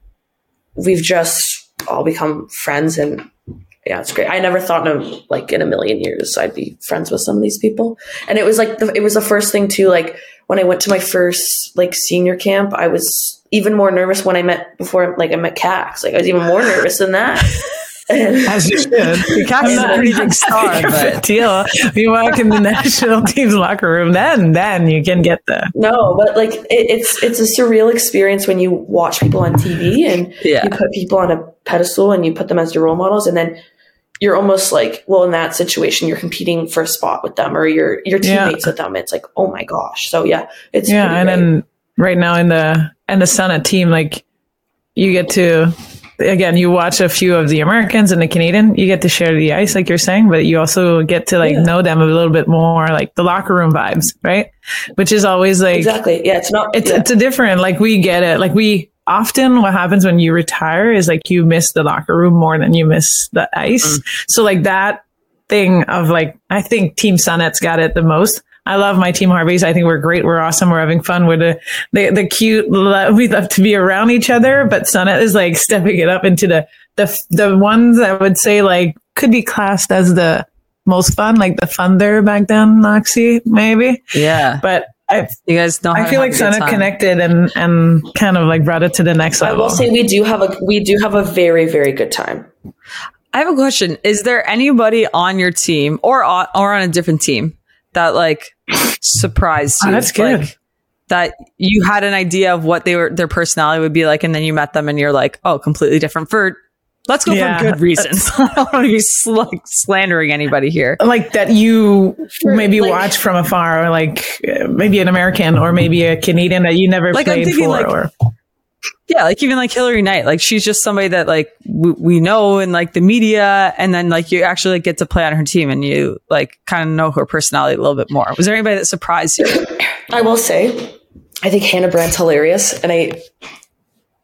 we've just all become friends and yeah, it's great. I never thought in like in a million years I'd be friends with some of these people. And it was like the, it was the first thing too. Like when I went to my first like senior camp, I was even more nervous when I met before like I met Kax. Like I was even more nervous than that. <laughs> And <laughs> As you should. Kax is a pretty big star, but deal. You walk in the <laughs> national team's locker room, then then you can get the no, but like it, it's it's a surreal experience when you watch people on TV and Yeah. you put people on a pedestal and you put them as your role models, and then you're almost like, well, in that situation, you're competing for a spot with them or you're your Yeah. teammates with them. It's like, oh my gosh. So yeah, it's yeah, and great. then right now in the and the Summit team, like you get to again, you watch a few of the Americans and the Canadian, you get to share the ice, like you're saying, but you also get to like Yeah. know them a little bit more, like the locker room vibes, right? Which is always like exactly. Yeah, it's not. it's yeah. it's a different like we get it like we often what happens when you retire is like you miss the locker room more than you miss the ice mm. so like that thing of like i think team Sonnet's got it the most I love my team Harveys. I think we're great. We're awesome. We're having fun. We're the, the, the cute. lo- We love to be around each other, but Sonnet is like <laughs> stepping it up into the, the, the ones I would say like could be classed as the most fun, like the fun there back then, Knoxy, maybe. yeah, But I, you guys know. how I feel like a Sonnet connected and and kind of like brought it to the next level. I will say we do have a we do have a very very good time. I have a question. Is there anybody on your team or on, or on a different team that like surprised Oh, you? that's good. Like, that you had an idea of what they were their personality would be like, and then you met them and you're like, oh, completely different for. Let's go Yeah, for good reasons. <laughs> I don't want to be sl- like, slandering anybody here. like that you maybe like- watch from afar, or like uh, maybe an American or maybe a Canadian that you never Like, I'm played thinking, for. like, or Yeah, like even like Hillary Knight, like she's just somebody that like we, we know in like the media, and then like you actually like, get to play on her team, and you like kind of know her personality a little bit more. Was there anybody that surprised you? <clears throat> I will say, I think Hannah Brandt's hilarious, and I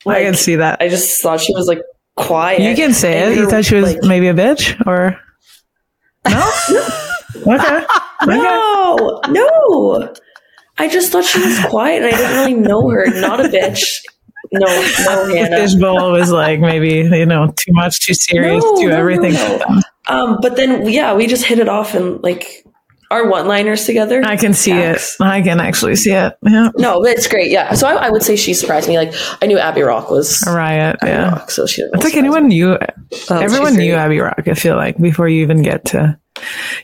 I can see that. I just thought she was like quiet. you can say it. You thought she was like, maybe a bitch, or no? <laughs> okay. okay. no, no. I just thought she was quiet, and I didn't really know her. Not a bitch. No, no, <laughs> Hannah. Fishbowl was like maybe you know too much, too serious, No, too no, everything. no. Um, but then yeah, we just hit it off and like our one-liners together. I can see it. I can actually see it. Yeah, No, but it's great. Yeah, so I, I would say she surprised me. Like I knew Abby Roque was a riot. Abby Yeah. Roque, so she. didn't I think surprise anyone me. knew, Oh, everyone knew. Abby Roque. I feel like before you even get to,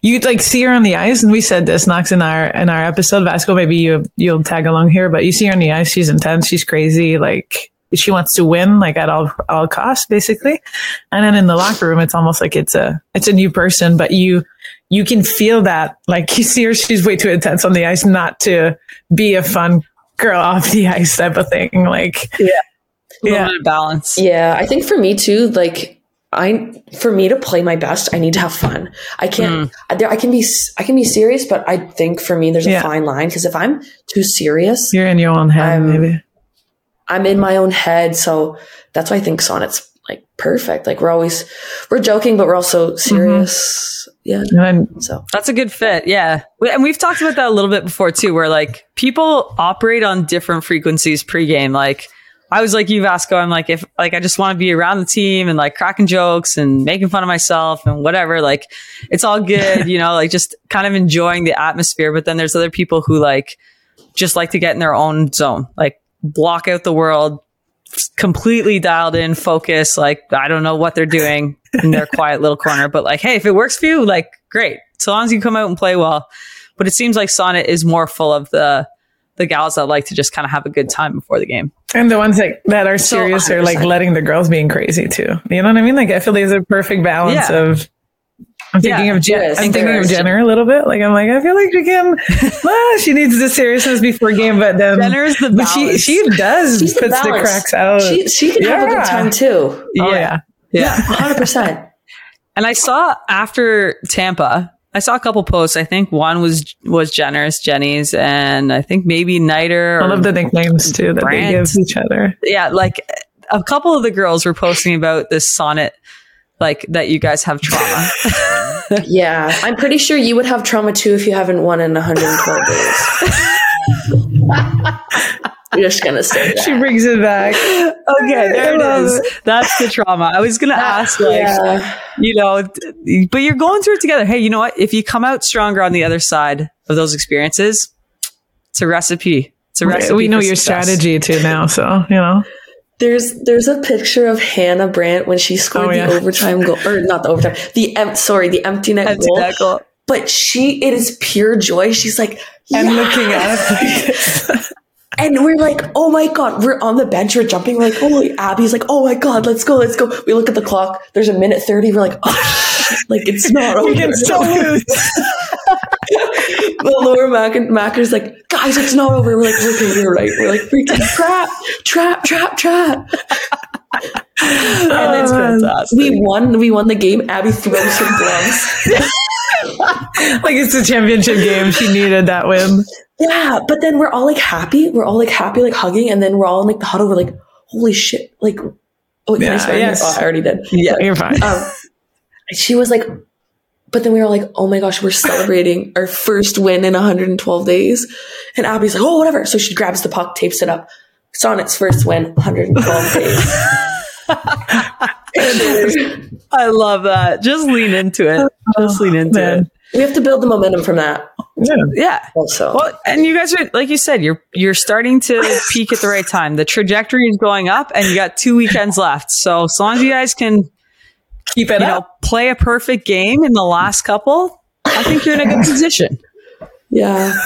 You'd like see her on the ice, and we said this Knox in our in our episode. Vasko, maybe you you'll tag along here, but you see her on the ice. She's intense. She's crazy. Like she wants to win, like at all all costs, basically. And then in the locker room, it's almost like it's a it's a new person, but you you can feel that. Like <laughs> you see her, she's way too intense on the ice, not to be a fun girl off the ice type of thing. Like yeah, Yeah. balance. Yeah, I think for me too, like I for me to play my best, I need to have fun. I can't. I- There, I can be. I can be serious, but I think for me, there's a Yeah. fine line because if I'm too serious, you're in your own head, I'm- maybe. I'm in my own head. So that's why I think Sonnet's like perfect. Like we're always we're joking, but we're also serious. Mm-hmm. Yeah. And then So That's a good fit. Yeah. And we've talked about that a little bit before too, where like people operate on different frequencies pregame. Like I was like you, Vasko. I'm like, if like I just want to be around the team and like cracking jokes and making fun of myself and whatever, like it's all good, you know, like just kind of enjoying the atmosphere. But then there's other people who like just like to get in their own zone, like block out the world, completely dialed in, focus. Like I don't know what they're doing in their <laughs> quiet little corner, but like, hey, if it works for you, like great. So long as you come out and play well. But it seems like Sonnet is more full of the the gals that like to just kind of have a good time before the game. And the ones that, that are serious are like letting the girls being crazy too. You know what I mean? Like I feel there's a perfect balance Yeah. of. I'm thinking Yeah, of Jen, there is, I'm thinking there of is. Jenner a little bit. Like I'm like I feel like she can. well, <laughs> ah, she needs the seriousness before game, but then Jenner's the but she balance. she does She's the puts the, balance. cracks out. she she can have a good time too. oh yeah. Yeah. <laughs> hundred percent. And I saw after Tampa, I saw a couple posts. I think one was was generous Jenny's, and I think maybe Niter. I love the nicknames too that Brandt. they give each other. yeah, like a couple of the girls were posting about this sonnet, like that you guys have trauma. <laughs> Yeah, I'm pretty sure you would have trauma too if you haven't won in 112 days. <laughs> We're just gonna say that. She brings it back. Okay, there I it love is. That's the trauma. I was gonna ah, ask, like, yeah. you know, but you're going through it together. Hey, you know what? If you come out stronger on the other side of those experiences, it's a recipe. It's a recipe. we know your success. strategy too now, so you know. There's there's a picture of Hannah Brandt when she scored Oh, yeah. the overtime goal, or not the overtime, the em- sorry, the empty net Empty goal. net goal. But she, it is pure joy. She's like, And "Yeah." looking at <laughs> it, and we're like, oh my god, we're on the bench, we're jumping, we're like, holy, Abby's like, oh my god, let's go, let's go. We look at the clock. There's a minute thirty. We're like, oh, <laughs> like it's not over. <laughs> we can still lose. The lower Mac and Macker's like, guys, it's not over. We're like, okay, you're right. We're like, freaking trap, trap, trap, trap. And it's fantastic. We won. We won the game. Abby throws her gloves. <laughs> like it's a championship game. She needed that win. Yeah, but then we're all like happy. We're all like happy, like hugging, and then we're all in like the huddle. We're like, holy shit! Like, oh, I Yeah, swear? yes. Oh, I already did. yeah. You're fine. Um, she was like, but then we were like, oh my gosh, we're celebrating our first win in 112 days, and Abby's like, oh whatever. So she grabs the puck, tapes it up. Sonnet's first win, 112 <laughs> days. I love that. Just lean into it. Just lean oh, into man. it. we have to build the momentum from that. Yeah. Yeah. Also, Well, and you guys are like you said, you're you're starting to peak at the right time. The trajectory is going up, and you got two weekends left. So as long as you guys can, Keep it you up. know, play a perfect game in the last couple, I think you're in a good position. yeah. <laughs>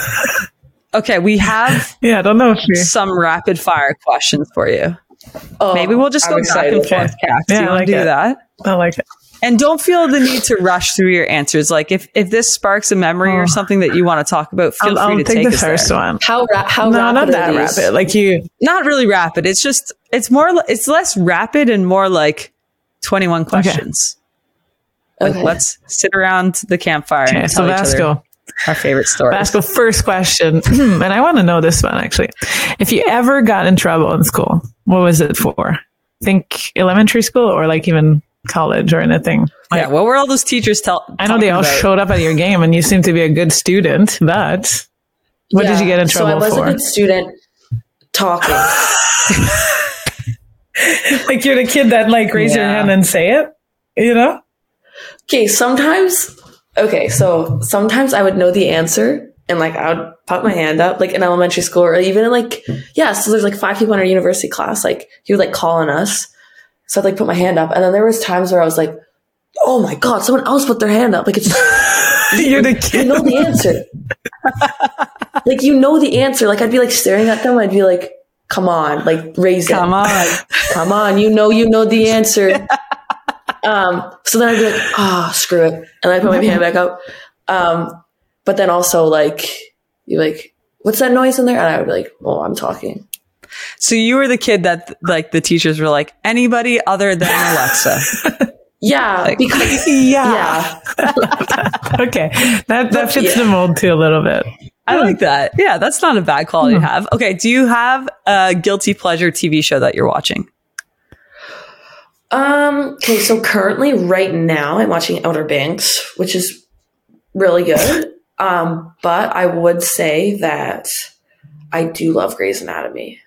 Okay, we have Yeah, I don't know if you some rapid fire questions for you. Oh, Maybe we'll just go back excited. and forth, Kax. Yeah, you I want like to do it. that? I like it. And don't feel the need to rush through your answers. Like if if this sparks a memory or Oh. something that you want to talk about, feel I'll, free I'll to take take the us first there. one. How ra- how No, rapid not are that these? rapid. Like you, Not really rapid. It's just it's more li- it's less rapid and more like 21 questions. Like Okay. let's sit around the campfire okay, and so tell each other Vasko. our favorite stories. Vasko, first question, <clears throat> and I want to know this one actually. If you ever got in trouble in school, what was it for? Think elementary school or like even college or anything? yeah, what were all those teachers tell? I know they all about? showed up at your game and you seem to be a good student, but what did you get in trouble so I was for? a good student talking. <laughs> <laughs> like you're the kid that like raise your hand and say it, you know? Okay, sometimes okay, so sometimes I would know the answer and like I would pop my hand up, like in elementary school or even in like yeah, so there's like five people in our university class, like he would like call on us. So I'd like put my hand up and then there was times where I was like, Oh my god, someone else put their hand up. Like it's <laughs> You're the you kid. know the answer. <laughs> like you know the answer. Like I'd be like staring at them, I'd be like, Come on, like raise Come it. Come on. <laughs> Come on, you know you know the answer. <laughs> um, so then I'd be like, ah, screw it. And I put my hand back up. Um, but then also like you like, what's that noise in there? And I would be like, oh, I'm talking. So you were the kid that like the teachers were like anybody other than <laughs> Alexa. Yeah, Like- because Yeah. yeah. Okay. That that fits Yeah. the mold too a little bit. I like that. Yeah, that's not a bad quality Hmm. to have. Okay, do you have a guilty pleasure TV show that you're watching? Um, okay, so currently right now I'm watching Outer Banks, which is really good. <laughs> Um, but I would say that I do love Grey's Anatomy.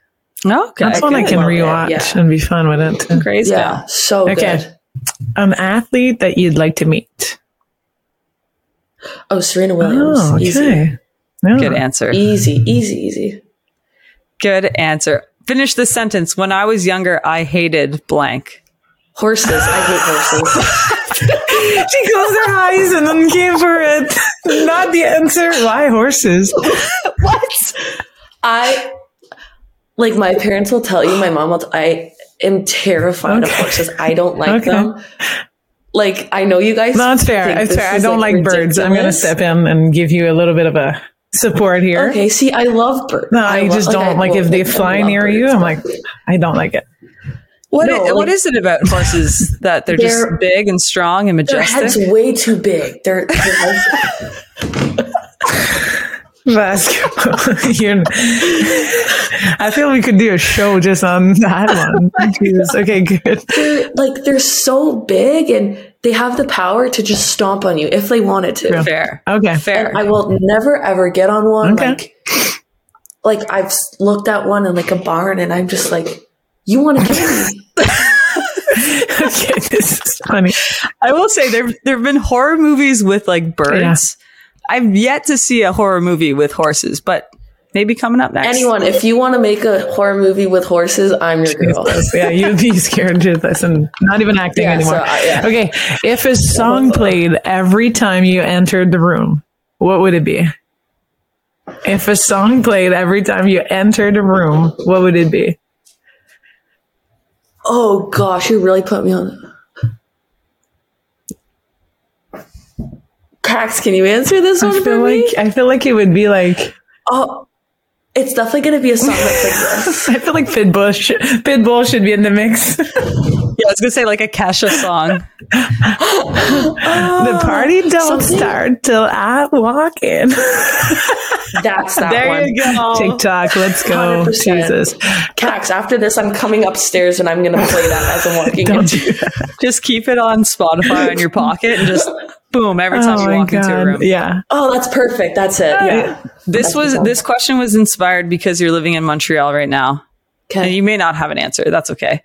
Okay, That's one I can Love it, rewatch yeah. and be fun with it too. Crazy. Yeah, so Okay. good. An athlete that you'd like to meet. Oh, Serena Williams. Oh, Easy. Okay. Yeah. Good answer. Easy, easy, easy. Good answer. Finish the sentence. When I was younger, I hated blank. Horses. I hate horses. <laughs> She closed her eyes and then came for it. Not the answer. Why horses? <laughs> what? I like my parents will tell you, my mom will. T- I am terrified of horses. I don't like Okay. them. Like I know you guys. No, it's fair. It's fair. I don't like, birds. I'm going to step in and give you a little bit of a support here. Okay, see, I love birds. No, I, just don't like, if they fly near you. I'm like, I don't like it. What, No, i- what like- is it about horses <laughs> that they're, just They're- big and strong and majestic? Their head's way too big. They're, their heads- <laughs> Vasko, <laughs> you're, I feel we could do a show just on that one. Jesus. Okay, good. they're like they're so big and they have the power to just stomp on you if they wanted to. Yeah. Fair. Okay. Fair. And I will never ever get on one. Okay. Like like I've looked at one in like a barn, and I'm just like, you want to kill me? <laughs> <laughs> okay, this is funny. I will say there there have been horror movies with like birds. I've yet to see a horror movie with horses, but maybe coming up next. Anyone, if you want to make a horror movie with horses, I'm your girl. <laughs> yeah, you'd be scared to this and Not even acting Yeah, anymore. so, uh, yeah. Okay, if a song <laughs> played every time you entered the room, what would it be? If a song played every time you entered a room, what would it be? Oh gosh, you really put me on. Kax, can you answer this I one feel for like me? I feel like it would be like Oh, it's definitely gonna be a song that's like <laughs> this. I feel like Pitbull should, Pitbull should be in the mix. yeah, I was gonna say like a Kesha song. the oh, party don't something- start till I walk in. That's that there one. you go. TikTok, let's go. 100%. Jesus. Kax, after this, I'm coming upstairs and I'm gonna play that as I'm walking in. Don't do that. Just keep it on Spotify in your pocket and just <laughs> boom every time Oh you my walk into a room. Yeah. Oh, that's perfect. That's it. Yeah. This was this question was inspired because you're living in Montreal right now. And you may not have an answer. That's okay.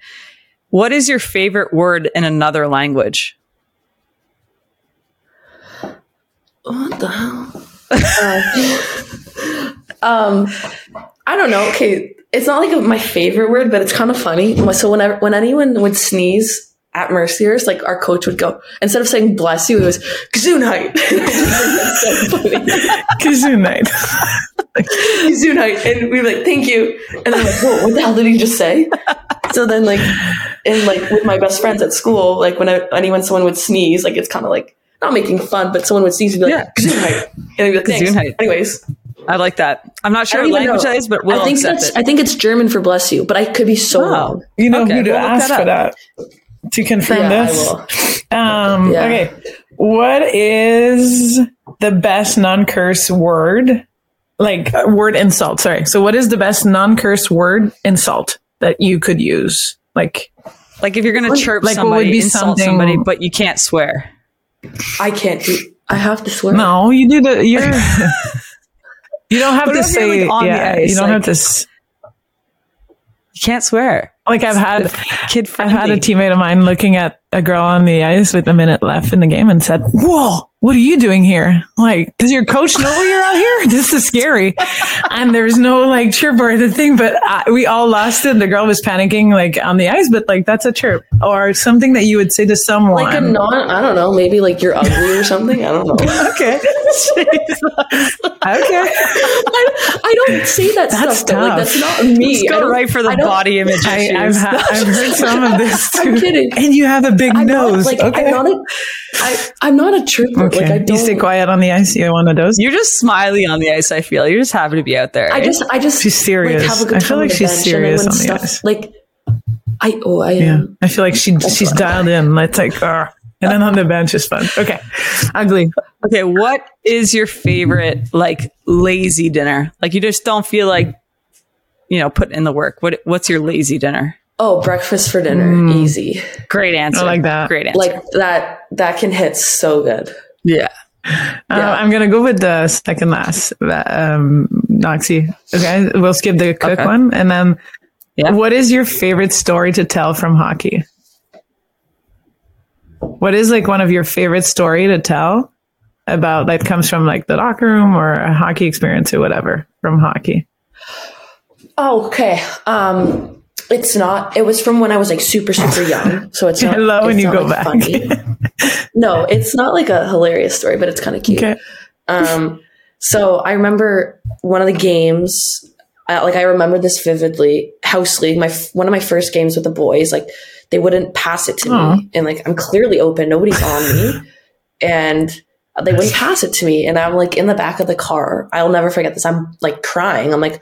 What is your favorite word in another language? What the hell? <laughs> um, I don't know. Okay, it's not like my favorite word, but it's kind of funny. So whenever when anyone would sneeze at Mercyhurst, like our coach would go instead of saying "bless you," it was "Gesundheit." That's so funny. Kazoo night. <laughs> <laughs> Gesundheit, <laughs> and we were like, "Thank you," and I'm like, "Whoa, what the hell did he just say?" So then, like, and like with my best friends at school, like when I, anyone someone would sneeze, like it's kind of like not making fun, but someone would sneeze and be like, Yeah. "Gesundheit," and I'd be like, "Thanks." Anyways, I like that. I'm not sure what language know. that is, but we'll I think accept it. I think it's German for bless you, but I could be so Oh. wrong. You know Okay, who to we'll ask that for that to confirm Yeah, this. Um, Yeah. Okay. What is the best non curse word? Like uh, word insult. Sorry. So, what is the best non curse word insult that you could use? Like, like if you're gonna chirp like, what somebody, would be insult something- somebody, but you can't swear. I can't do. I have to swear. no, you do the. You're. <laughs> you don't have What to say. like, on the yeah, ice, you don't like- have to. s- You can't swear. Like I've had, Kid I've had a teammate of mine looking at a girl on the ice with a minute left in the game and said, "Whoa, what are you doing here? Like, does your coach know you're out here? <laughs> This is scary." and there's no like chirp or the thing, but I, we all lost it. The girl was panicking like on the ice, but like that's a chirp or something that you would say to someone. Like a non, I don't know, maybe like you're ugly or something. I don't know. <laughs> okay, <laughs> okay. I, I don't say that That's stuff. Though. Like tough. that's not me. Let's go right for the body image I, issues. I've, heard some of this too. I'm kidding. And you have a big I'm nose. not, like okay. I'm not a, I, I'm not a trooper. okay. Like I don't. you stay quiet on the ice. You one of those. You're just smiley on the ice. I feel you're just happy to be out there. I just, I just, She's serious. Like, have a good I feel like she's serious on when the ice. Like, I, oh, I Yeah, am. I feel like she she's fun. dialed in. It's like, uh, and then on the bench is fun. Okay, ugly. Okay, what is your favorite like lazy dinner? Like you just don't feel like you know putting in the work. What what's your lazy dinner? Oh, breakfast for dinner, Mm. easy. Great answer. I like that. Great answer. Like that. That can hit so good. Yeah. Uh, I'm gonna go with the second last, um, Knoxy. Okay, we'll skip the cook Okay. one, and then, Yeah. what is your favorite story to tell from hockey? What is like one of your favorite story to tell about that comes from like the locker room or a hockey experience or whatever from hockey? Oh, okay. Um, it's not. It was from when I was like super, super <laughs> young. So it's not. I love when you go like, back. Funny. <laughs> no, it's not like a hilarious story, but it's kind of cute. Okay, Um, so I remember one of the games. Uh, like I remember this vividly. House league, my f- one of my first games with the boys. Like they wouldn't pass it to Aw. me, and like I'm clearly open. Nobody's on me, <laughs> and they wouldn't pass it to me. And I'm like in the back of the car. I'll never forget this. I'm like crying. I'm like,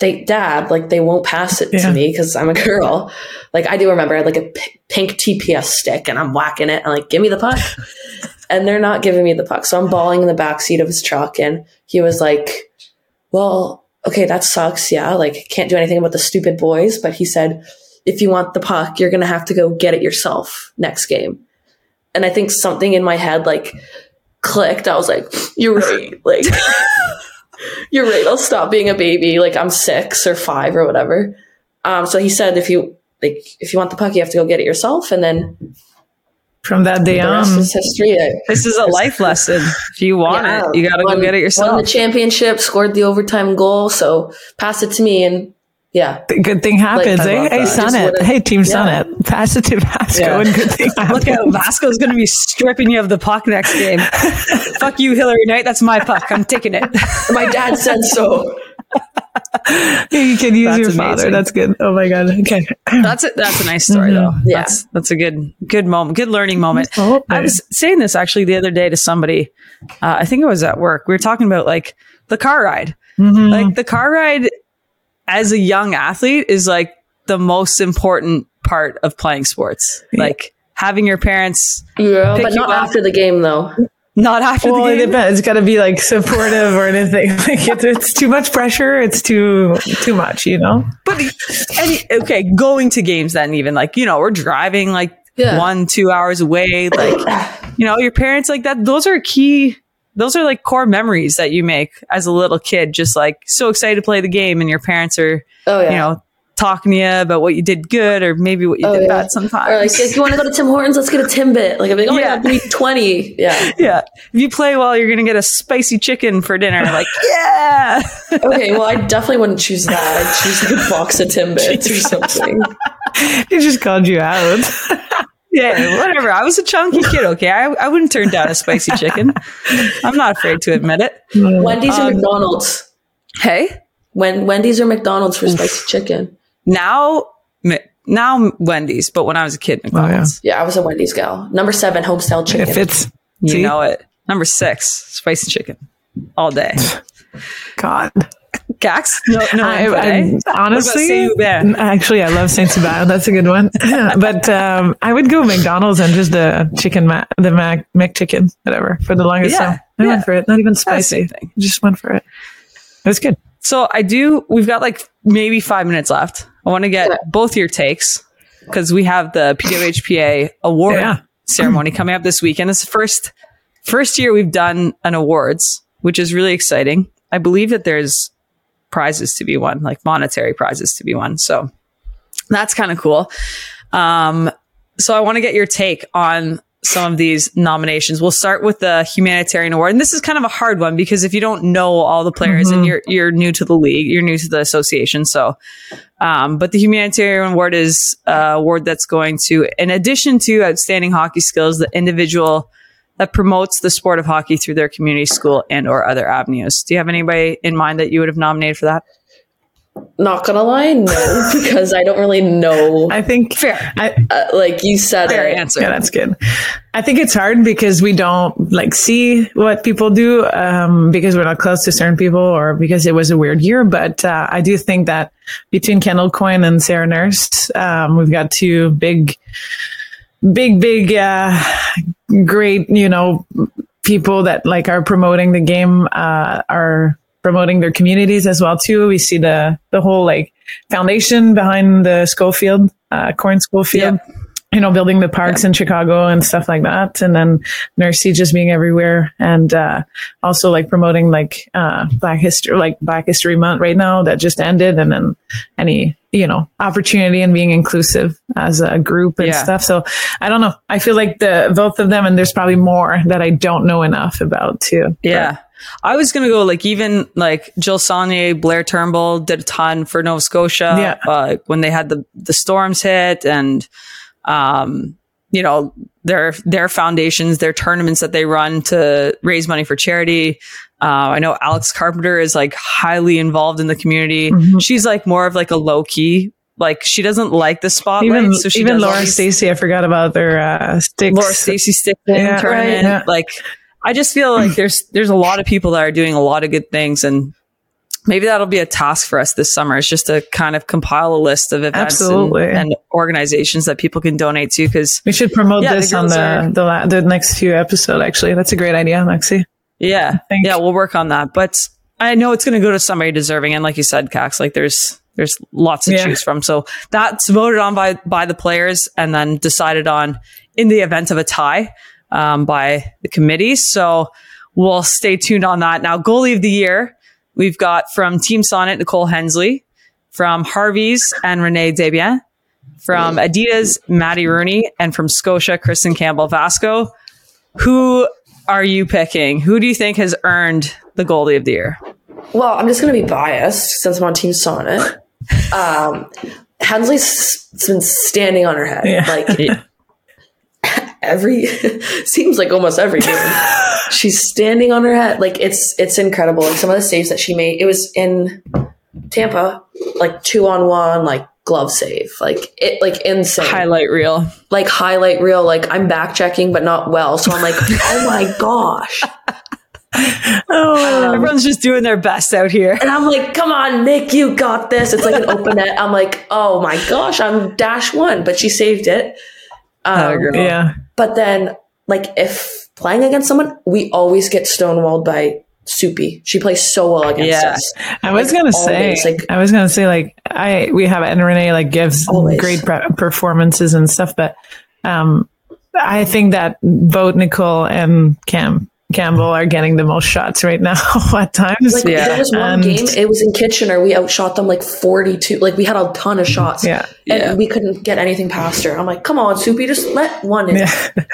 they dad like they won't pass it Yeah. to me because I'm a girl. Like I do remember I had like a p- pink TPS stick and I'm whacking it. and like, give me the puck, <laughs> and they're not giving me the puck. So I'm bawling in the back seat of his truck, and he was like, "Well, okay, that sucks. Yeah, like can't do anything about the stupid boys." But he said, "If you want the puck, you're gonna have to go get it yourself next game." And I think something in my head like clicked. I was like, "You're right." Like. <laughs> you're right. I'll stop being a baby. Like I'm six or five or whatever. Um, so he said, if you like, if you want the puck, you have to go get it yourself. And then From that day on, is history. I- This is a life lesson. If you want Yeah, it, you got to go get it yourself. Won yourself. the championship, scored the overtime goal. So pass it to me, and yeah, the good thing happens. I eh? Hey, that. son Just it. would've- Hey, team son Yeah. it. Pass it to Vasko Yeah. and good thing happens. <laughs> Look out, Vasko's going to be stripping you of the puck next game. <laughs> Fuck you, Hillary Knight. That's my puck. I'm taking it. <laughs> my dad said so. you can use That's your father. That's good. Oh my god. Okay. <clears throat> That's a, that's a nice story though. Mm-hmm. Yeah. That's that's a good good moment, good learning moment. Oh, I was saying this actually the other day to somebody. Uh, I think it was at work. We were talking about like the car ride. Mm-hmm. Like the car ride as a young athlete is like the most important part of playing sports. Like having your parents Yeah, Pick but you not up. after the game though. not after Well, the it game. depends. It's got to be like supportive or anything. <laughs> Like it's, it's too much pressure. It's too too much. You know. But any, okay, going to games then even like, you know, we're driving like Yeah. one, two hours away. Like, you know, your parents like that. Those are key. Those are like core memories that you make as a little kid, just like so excited to play the game and your parents are, Oh yeah. you know, talking to you about what you did good or maybe what you Oh, did yeah. bad sometimes. Or like, if you want to go to Tim Hortons, let's get a Timbit. Like, I'm like, oh Yeah. my god, give twenty. <laughs> Yeah. yeah. If you play well, you're going to get a spicy chicken for dinner. Like, <laughs> yeah. Okay. Well, I definitely wouldn't choose that. I'd choose like a box of Timbits or <laughs> something. He just called you out. Yeah, whatever. I was a chunky kid, okay? I, I wouldn't turn down a spicy chicken. I'm not afraid to admit it. Wendy's or Um, McDonald's? Hey, When Wendy's or McDonald's for spicy chicken? now, now Wendy's, but when I was a kid, McDonald's. Yeah, I was a Wendy's gal. Number seven, homestyle chicken. If it's You see? know it. Number six, spicy chicken, all day. <laughs> God. Kax? No, no. I, eh? I, honestly, actually, I love Saint Sebastian. That's a good one. <laughs> but um, I would go McDonald's and just the chicken, ma- the Mac McChicken, whatever, for the longest Yeah, time. I yeah. went for it. Not even spicy. Just went for it. It was good. So I do. We've got like maybe five minutes left. I want to get Okay. both your takes because we have the PWHPA award Yeah. ceremony coming up this weekend. It's the first first year we've done an awards, which is really exciting. I believe that there's prizes to be won, like monetary prizes to be won. So that's kind of cool. Um, so I want to get your take on some of these nominations. We'll start with the humanitarian award, and this is kind of a hard one because if you don't know all the players and you're you're new to the league, you're new to the association. So, um, but the humanitarian award is a award that's going to, in addition to outstanding hockey skills, the individual that promotes the sport of hockey through their community, school, and or other avenues. Do you have anybody in mind that you would have nominated for that? Not gonna lie, no, <laughs> because I don't really know. I think Fair. I, Uh, like you said, Fair it. answer. yeah, that's good. I think it's hard because we don't like see what people do um, because we're not close to certain people or because it was a weird year. But uh, I do think that between Kendall Coyne and Sarah Nurse, um, we've got two big, big, big, uh, great, you know, people that like are promoting the game, uh, are promoting their communities as well too. We see the the whole like foundation behind the Schofield, uh, Coyne Schofield. You know, building the parks in Chicago and stuff like that, and then Nursey just being everywhere, and uh, also like promoting like uh, Black History, like Black History Month right now that just ended, and then any you know opportunity and being inclusive as a group and Yeah. stuff. So I don't know. I feel like the both of them, and there's probably more that I don't know enough about too. Yeah. I was gonna go like even like Jill Saulnier, Blair Turnbull did a ton for Nova Scotia. Yeah. Uh, when they had the the storms hit and um you know their their foundations, their tournaments that they run to raise money for charity. Uh, I know Alex Carpenter is like highly involved in the community. Mhm. She's like more of like a low key. Like she doesn't like the spotlight, even so she even Laura Stacey, I forgot about their uh, sticks. Laura Stacey Stickman Yeah, tournament. right, yeah. Like, I just feel like there's there's a lot of people that are doing a lot of good things, and maybe that'll be a task for us this summer. Is just to kind of compile a list of events and, and organizations that people can donate to. Because We should promote Yeah, this on the are- the, la- the next few episode. Actually, that's a great idea, Lexi. Yeah, yeah, we'll work on that. But I know it's going to go to somebody deserving, and like you said, Kax, like there's there's lots to Yeah. choose from. So that's voted on by by the players, and then decided on in the event of a tie um, by the committee. So we'll stay tuned on that. Now, goalie of the year, we've got from Team Sonnet, Nicole Hensley, from Harvey's and Renee Desbiens, from Adidas, Maddie Rooney, and from Scotia, Kristen Campbell Vasko. Who are you picking? Who do you think has earned the goalie of the year? Well, I'm just going to be biased since I'm on Team Sonnet. Um, Hensley's been standing on her head. Yeah. Like <laughs> every, <laughs> seems like almost every game. <laughs> She's standing on her head. Like it's, it's incredible. Like some of the saves that she made, it was in Tampa, like two on one, like glove save. Like it, like insane. Highlight reel. like highlight reel. Like I'm back checking, but not well. So I'm like, <laughs> oh my gosh. Oh, Everyone's just doing their best out here. And I'm like, come on, Nick, you got this. It's like an open net. I'm like, oh my gosh, I'm dash one, but she saved it. Oh, Um, girl. yeah. but then, like, if playing against someone, we always get stonewalled by Soupy. She plays so well against Yeah. us. I was Like, gonna say, always, like- I was gonna say, like, I we have and Renee like gives Always. great pre- performances and stuff, but um, I think that both Nicole and Cam Campbell are getting the most shots right now <laughs> at times. Like, Yeah. there was one And- game, it was in Kitchener. We outshot them like 42. Like, we had a ton of shots. Yeah. And Yeah. we couldn't get anything past her. I'm like, come on, Soupy, just let one in. <laughs> yeah,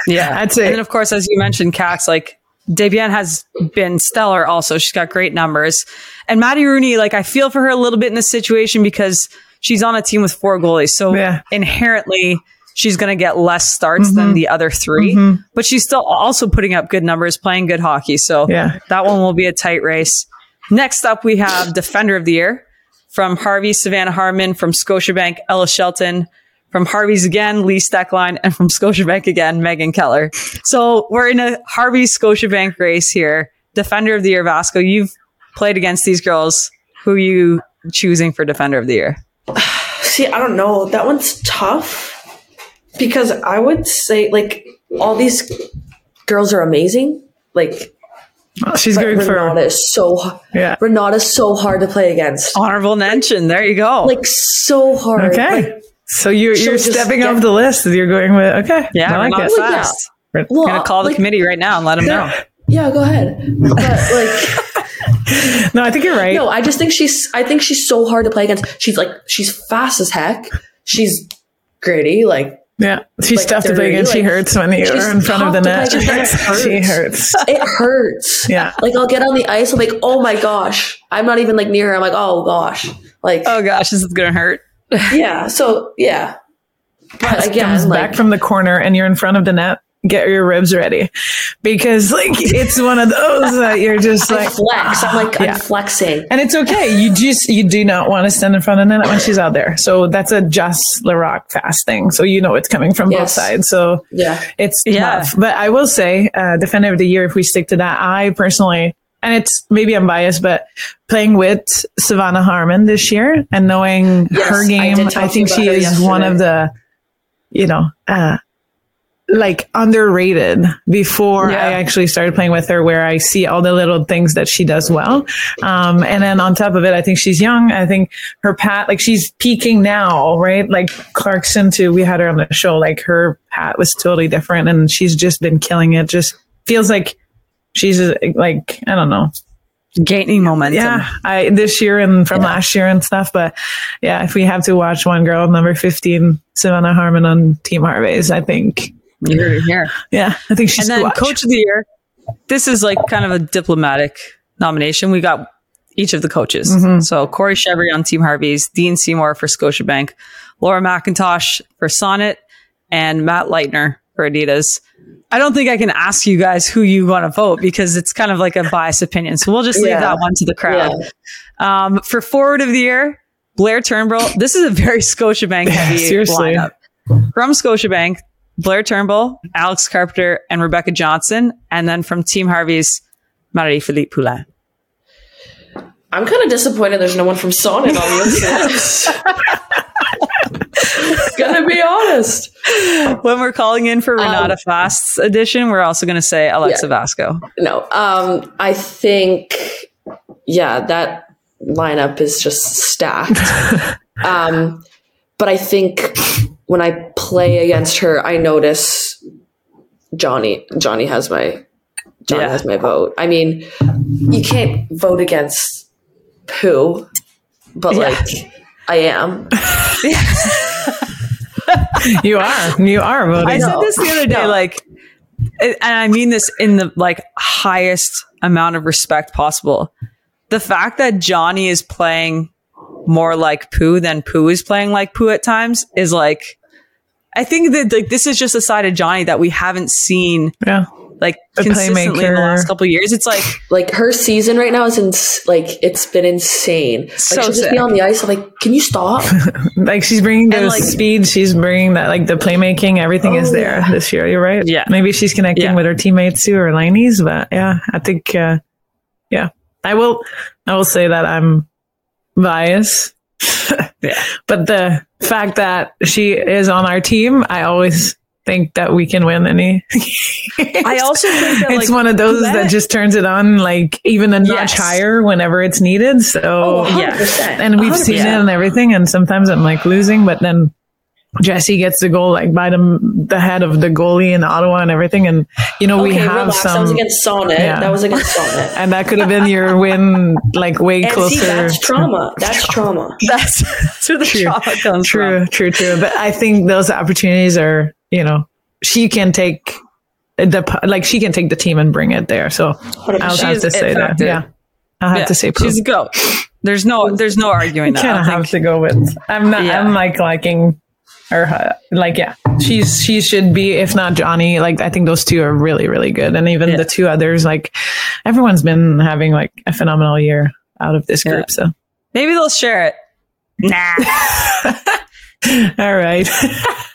Yeah. I'd say- And then, of course, as you mentioned, Kax, like Desbiens has been stellar also. She's got great numbers. And Maddie Rooney, like, I feel for her a little bit in this situation because she's on a team with four goalies. So Yeah. inherently, she's going to get less starts than mm-hmm. the other 3 mm-hmm. but she's still also putting up good numbers, playing good hockey. So Yeah. that one will be a tight race. Next up, we have Defender of the Year from Harvey, Savannah Harmon, from Scotiabank, Ella Shelton, from Harvey's again, Lee Stecklein, and from Scotiabank again, Megan Keller. So we're in a Harvey Scotiabank race here. Defender of the Year, Vasko, you've played against these girls. Who are you choosing for Defender of the Year? <sighs> See, I don't know. That one's tough because I would say like all these girls are amazing. Like oh, she's going good Renata for is so yeah. Renata's so hard to play against. Honorable mention. There you go. Like so hard. Okay, Like, so you're she'll you're stepping get- off the list. You're going with okay. yeah, I we're like not it. Well, yeah. fast. well, I'm going to call the like, committee right now and let them know. Yeah, go ahead. But like, <laughs> No, I think you're right. no, I just think she's. I think she's so hard to play against. She's like, she's fast as heck. She's gritty. Like yeah, she's like, tough to play dirty, against. she hurts when you're in front of the net. play against. <laughs> she hurts. it hurts. Yeah. Like I'll get on the ice. I'm like, oh my gosh. I'm not even like near her. I'm like, oh gosh. Like Oh gosh, this is going to hurt. Yeah. So yeah. But again, comes like back from the corner and you're in front of the net, get your ribs ready because like <laughs> it's one of those that you're just I like flex. I'm like, Yeah. I'm flexing. and it's okay. You just you do not want to stand in front of the net when she's out there. So that's a just Larocque fast thing. So you know it's coming from both sides. So Yeah. it's Yeah. tough. But I will say, uh, defender of the year, if we stick to that, I personally, and it's maybe I'm biased, but playing with Savannah Harmon this year and knowing Yes, her game, did I, think she is one of the, you know, uh, like underrated before Yeah. I actually started playing with her, where I see all the little things that she does well. Um, and then on top of it, I think she's young. I think her pat, like she's peaking now, right? Like Clarkson too. We had her on the show. Like her pat was totally different, and she's just been killing it. Just feels like she's like I don't know. Gaining momentum. Yeah, I this year and from last year and stuff. But yeah, if we have to watch one girl, number fifteen, Savannah Harmon on Team Harvey's, I think. You heard it here. Yeah, I think she's and then coach of the year. This is like kind of a diplomatic nomination. We got each of the coaches. Mm-hmm. So Corey Chevry on Team Harvey's, Dean Seymour for Scotiabank, Laura McIntosh for Sonnet, and Matt Leitner for Adidas. I don't think I can ask you guys who you want to vote because it's kind of like a biased opinion. So we'll just leave Yeah. that one to the crowd. Um, for forward of the year, Blair Turnbull. This is a very <laughs> Scotiabank heavy seriously. lineup. From Scotiabank, Blair Turnbull, Alex Carpenter, and Rebecca Johnson. And then from Team Harvey's, Marie-Philip Poulin. I'm kind of disappointed there's no one from Sonnet on the list. <laughs> <laughs> Gonna be honest. When we're calling in for Um, Renata Fast's edition, we're also going to say Alexa Vasko. No. Um, I think yeah, that lineup is just stacked. <laughs> um, but I think when I play against her, I notice Johnny. Johnny has my Johnny Yeah. has my vote. I mean, you can't vote against poo, but Yeah. like I am. <laughs> <laughs> You are. You are voting. I said this the other day, like, and I mean this in the like highest amount of respect possible. The fact that Johnny is playing more like Pooh than Pooh is playing like Pooh at times is like, I think that like this is just a side of Johnny that we haven't seen yeah. Like A consistently in the last couple of years. It's like Like her season right now is ins- like it's been insane. Like So she'll just sick. be on the ice. I'm like, can you stop? <laughs> Like she's bringing And, the like- speed. She's bringing that, like the playmaking. Everything is Oh, there yeah. this year. You're right. Yeah. Maybe she's connecting Yeah. with her teammates too, or Liney's. But yeah, I think, uh, yeah, I will, I will say that I'm biased. <laughs> Yeah. But the fact that she is on our team, I always think that we can win any. I <laughs> also think that it's like one of those that just turns it on like even a notch Yes. higher whenever it's needed. So Oh, yeah. <laughs> and we've seen it and everything. And sometimes I'm like losing, but then Jesse gets the goal like by the the head of the goalie in Ottawa and everything. And you know we have relax. that was some, against Sonnet. yeah. That was against Sonnet. <laughs> and that could have been your win, like way And closer. see, that's trauma. That's trauma. that's, that's where the True. trauma comes True, from. true, true. But I think those opportunities are, you know, she can take the like she can take the team and bring it there. So I'll have to say that. Yeah, I'll have Yeah, to say Pooh. she's goat. There's no, there's no arguing that. kind I of have to go with. I'm not. Yeah. I'm like liking her. uh, Like yeah, she's she should be. If not Johnny, like I think those two are really really good, and even Yeah. the two others. Like everyone's been having like a phenomenal year out of this group. So Maybe they'll share it. Nah. <laughs> all right,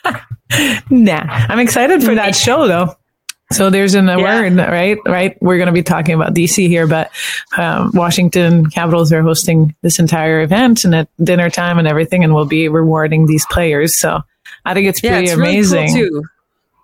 <laughs> <laughs> nah, I'm excited for that show though. So there's an award, right? Right. We're going to be talking about DC here, but um, Washington Capitals are hosting this entire event and at dinner time and everything, and we'll be rewarding these players. So I think it's Yeah, pretty it's amazing. really cool too.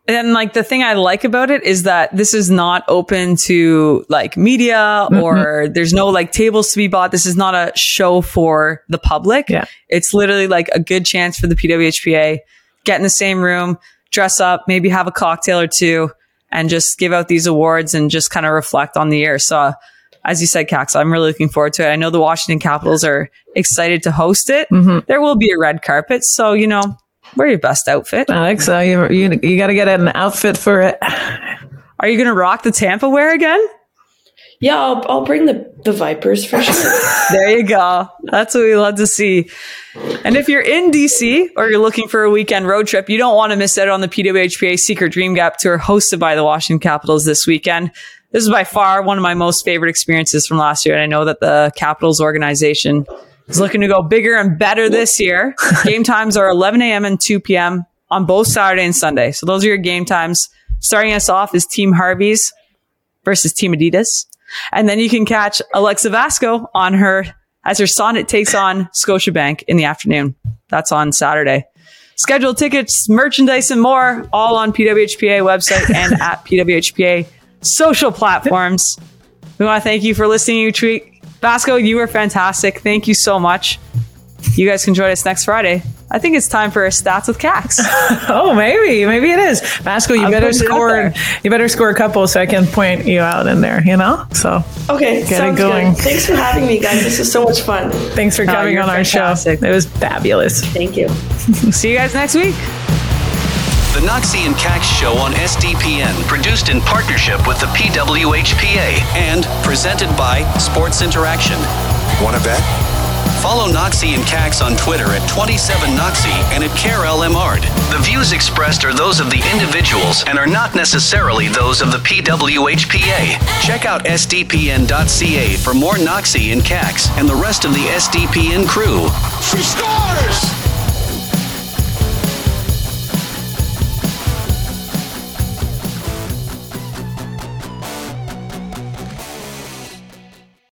And like the thing I like about it is that this is not open to like media Mm-hmm. or there's no like tables to be bought. This is not a show for the public. Yeah. It's literally like a good chance for the PWHPA get in the same room, dress up, maybe have a cocktail or two and just give out these awards and just kind of reflect on the year. So uh, as you said, Kax, I'm really looking forward to it. I know the Washington Capitals are excited to host it. Mhm. There will be a red carpet. So, you know, wear your best outfit. Alex, uh, you you, you got to get an outfit for it. Are you going to rock the Tampa wear again? Yeah, I'll, I'll bring the, the Vipers for sure. <laughs> There you go. That's what we love to see. And if you're in DC or you're looking for a weekend road trip, you don't want to miss out on the PWHPA Secret Dream Gap Tour hosted by the Washington Capitals this weekend. This is by far one of my most favorite experiences from last year. And I know that the Capitals organization is looking to go bigger and better this year. <laughs> game times are 11 a.m. and 2 p.m. on both Saturday and Sunday. So those are your game times. Starting us off is Team Harvey's versus Team Adidas. And then you can catch Alexa Vasko on her as her Sonnet takes on Scotiabank in the afternoon. That's on Saturday. Schedule tickets, merchandise, and more all on PWHPA website <laughs> and at PWHPA social platforms. We want to thank you for listening each week. Vasko, you were fantastic. Thank you so much. You guys can join us next Friday. I think it's time for a stats with Kax. <laughs> Oh, maybe, maybe it is. Masco, you I'm better putting it out score. You better score a couple so I can point you out in there. You know. So Okay, Get it going. good. Thanks for having me, guys. This is so much fun. thanks for oh, coming you're on our show. It was fabulous. Thank you. <laughs> See you guys next week. The Knoxy and Kax Show on SDPN, produced in partnership with the PWHPA and presented by Sports Interaction. Want to bet? Follow Knoxy and Kax on Twitter at 27Knoxy and at KarellEmard. The views expressed are those of the individuals and are not necessarily those of the PWHPA. Check out sdpn.ca for more Knoxy and Kax and the rest of the SDPN crew. She scores!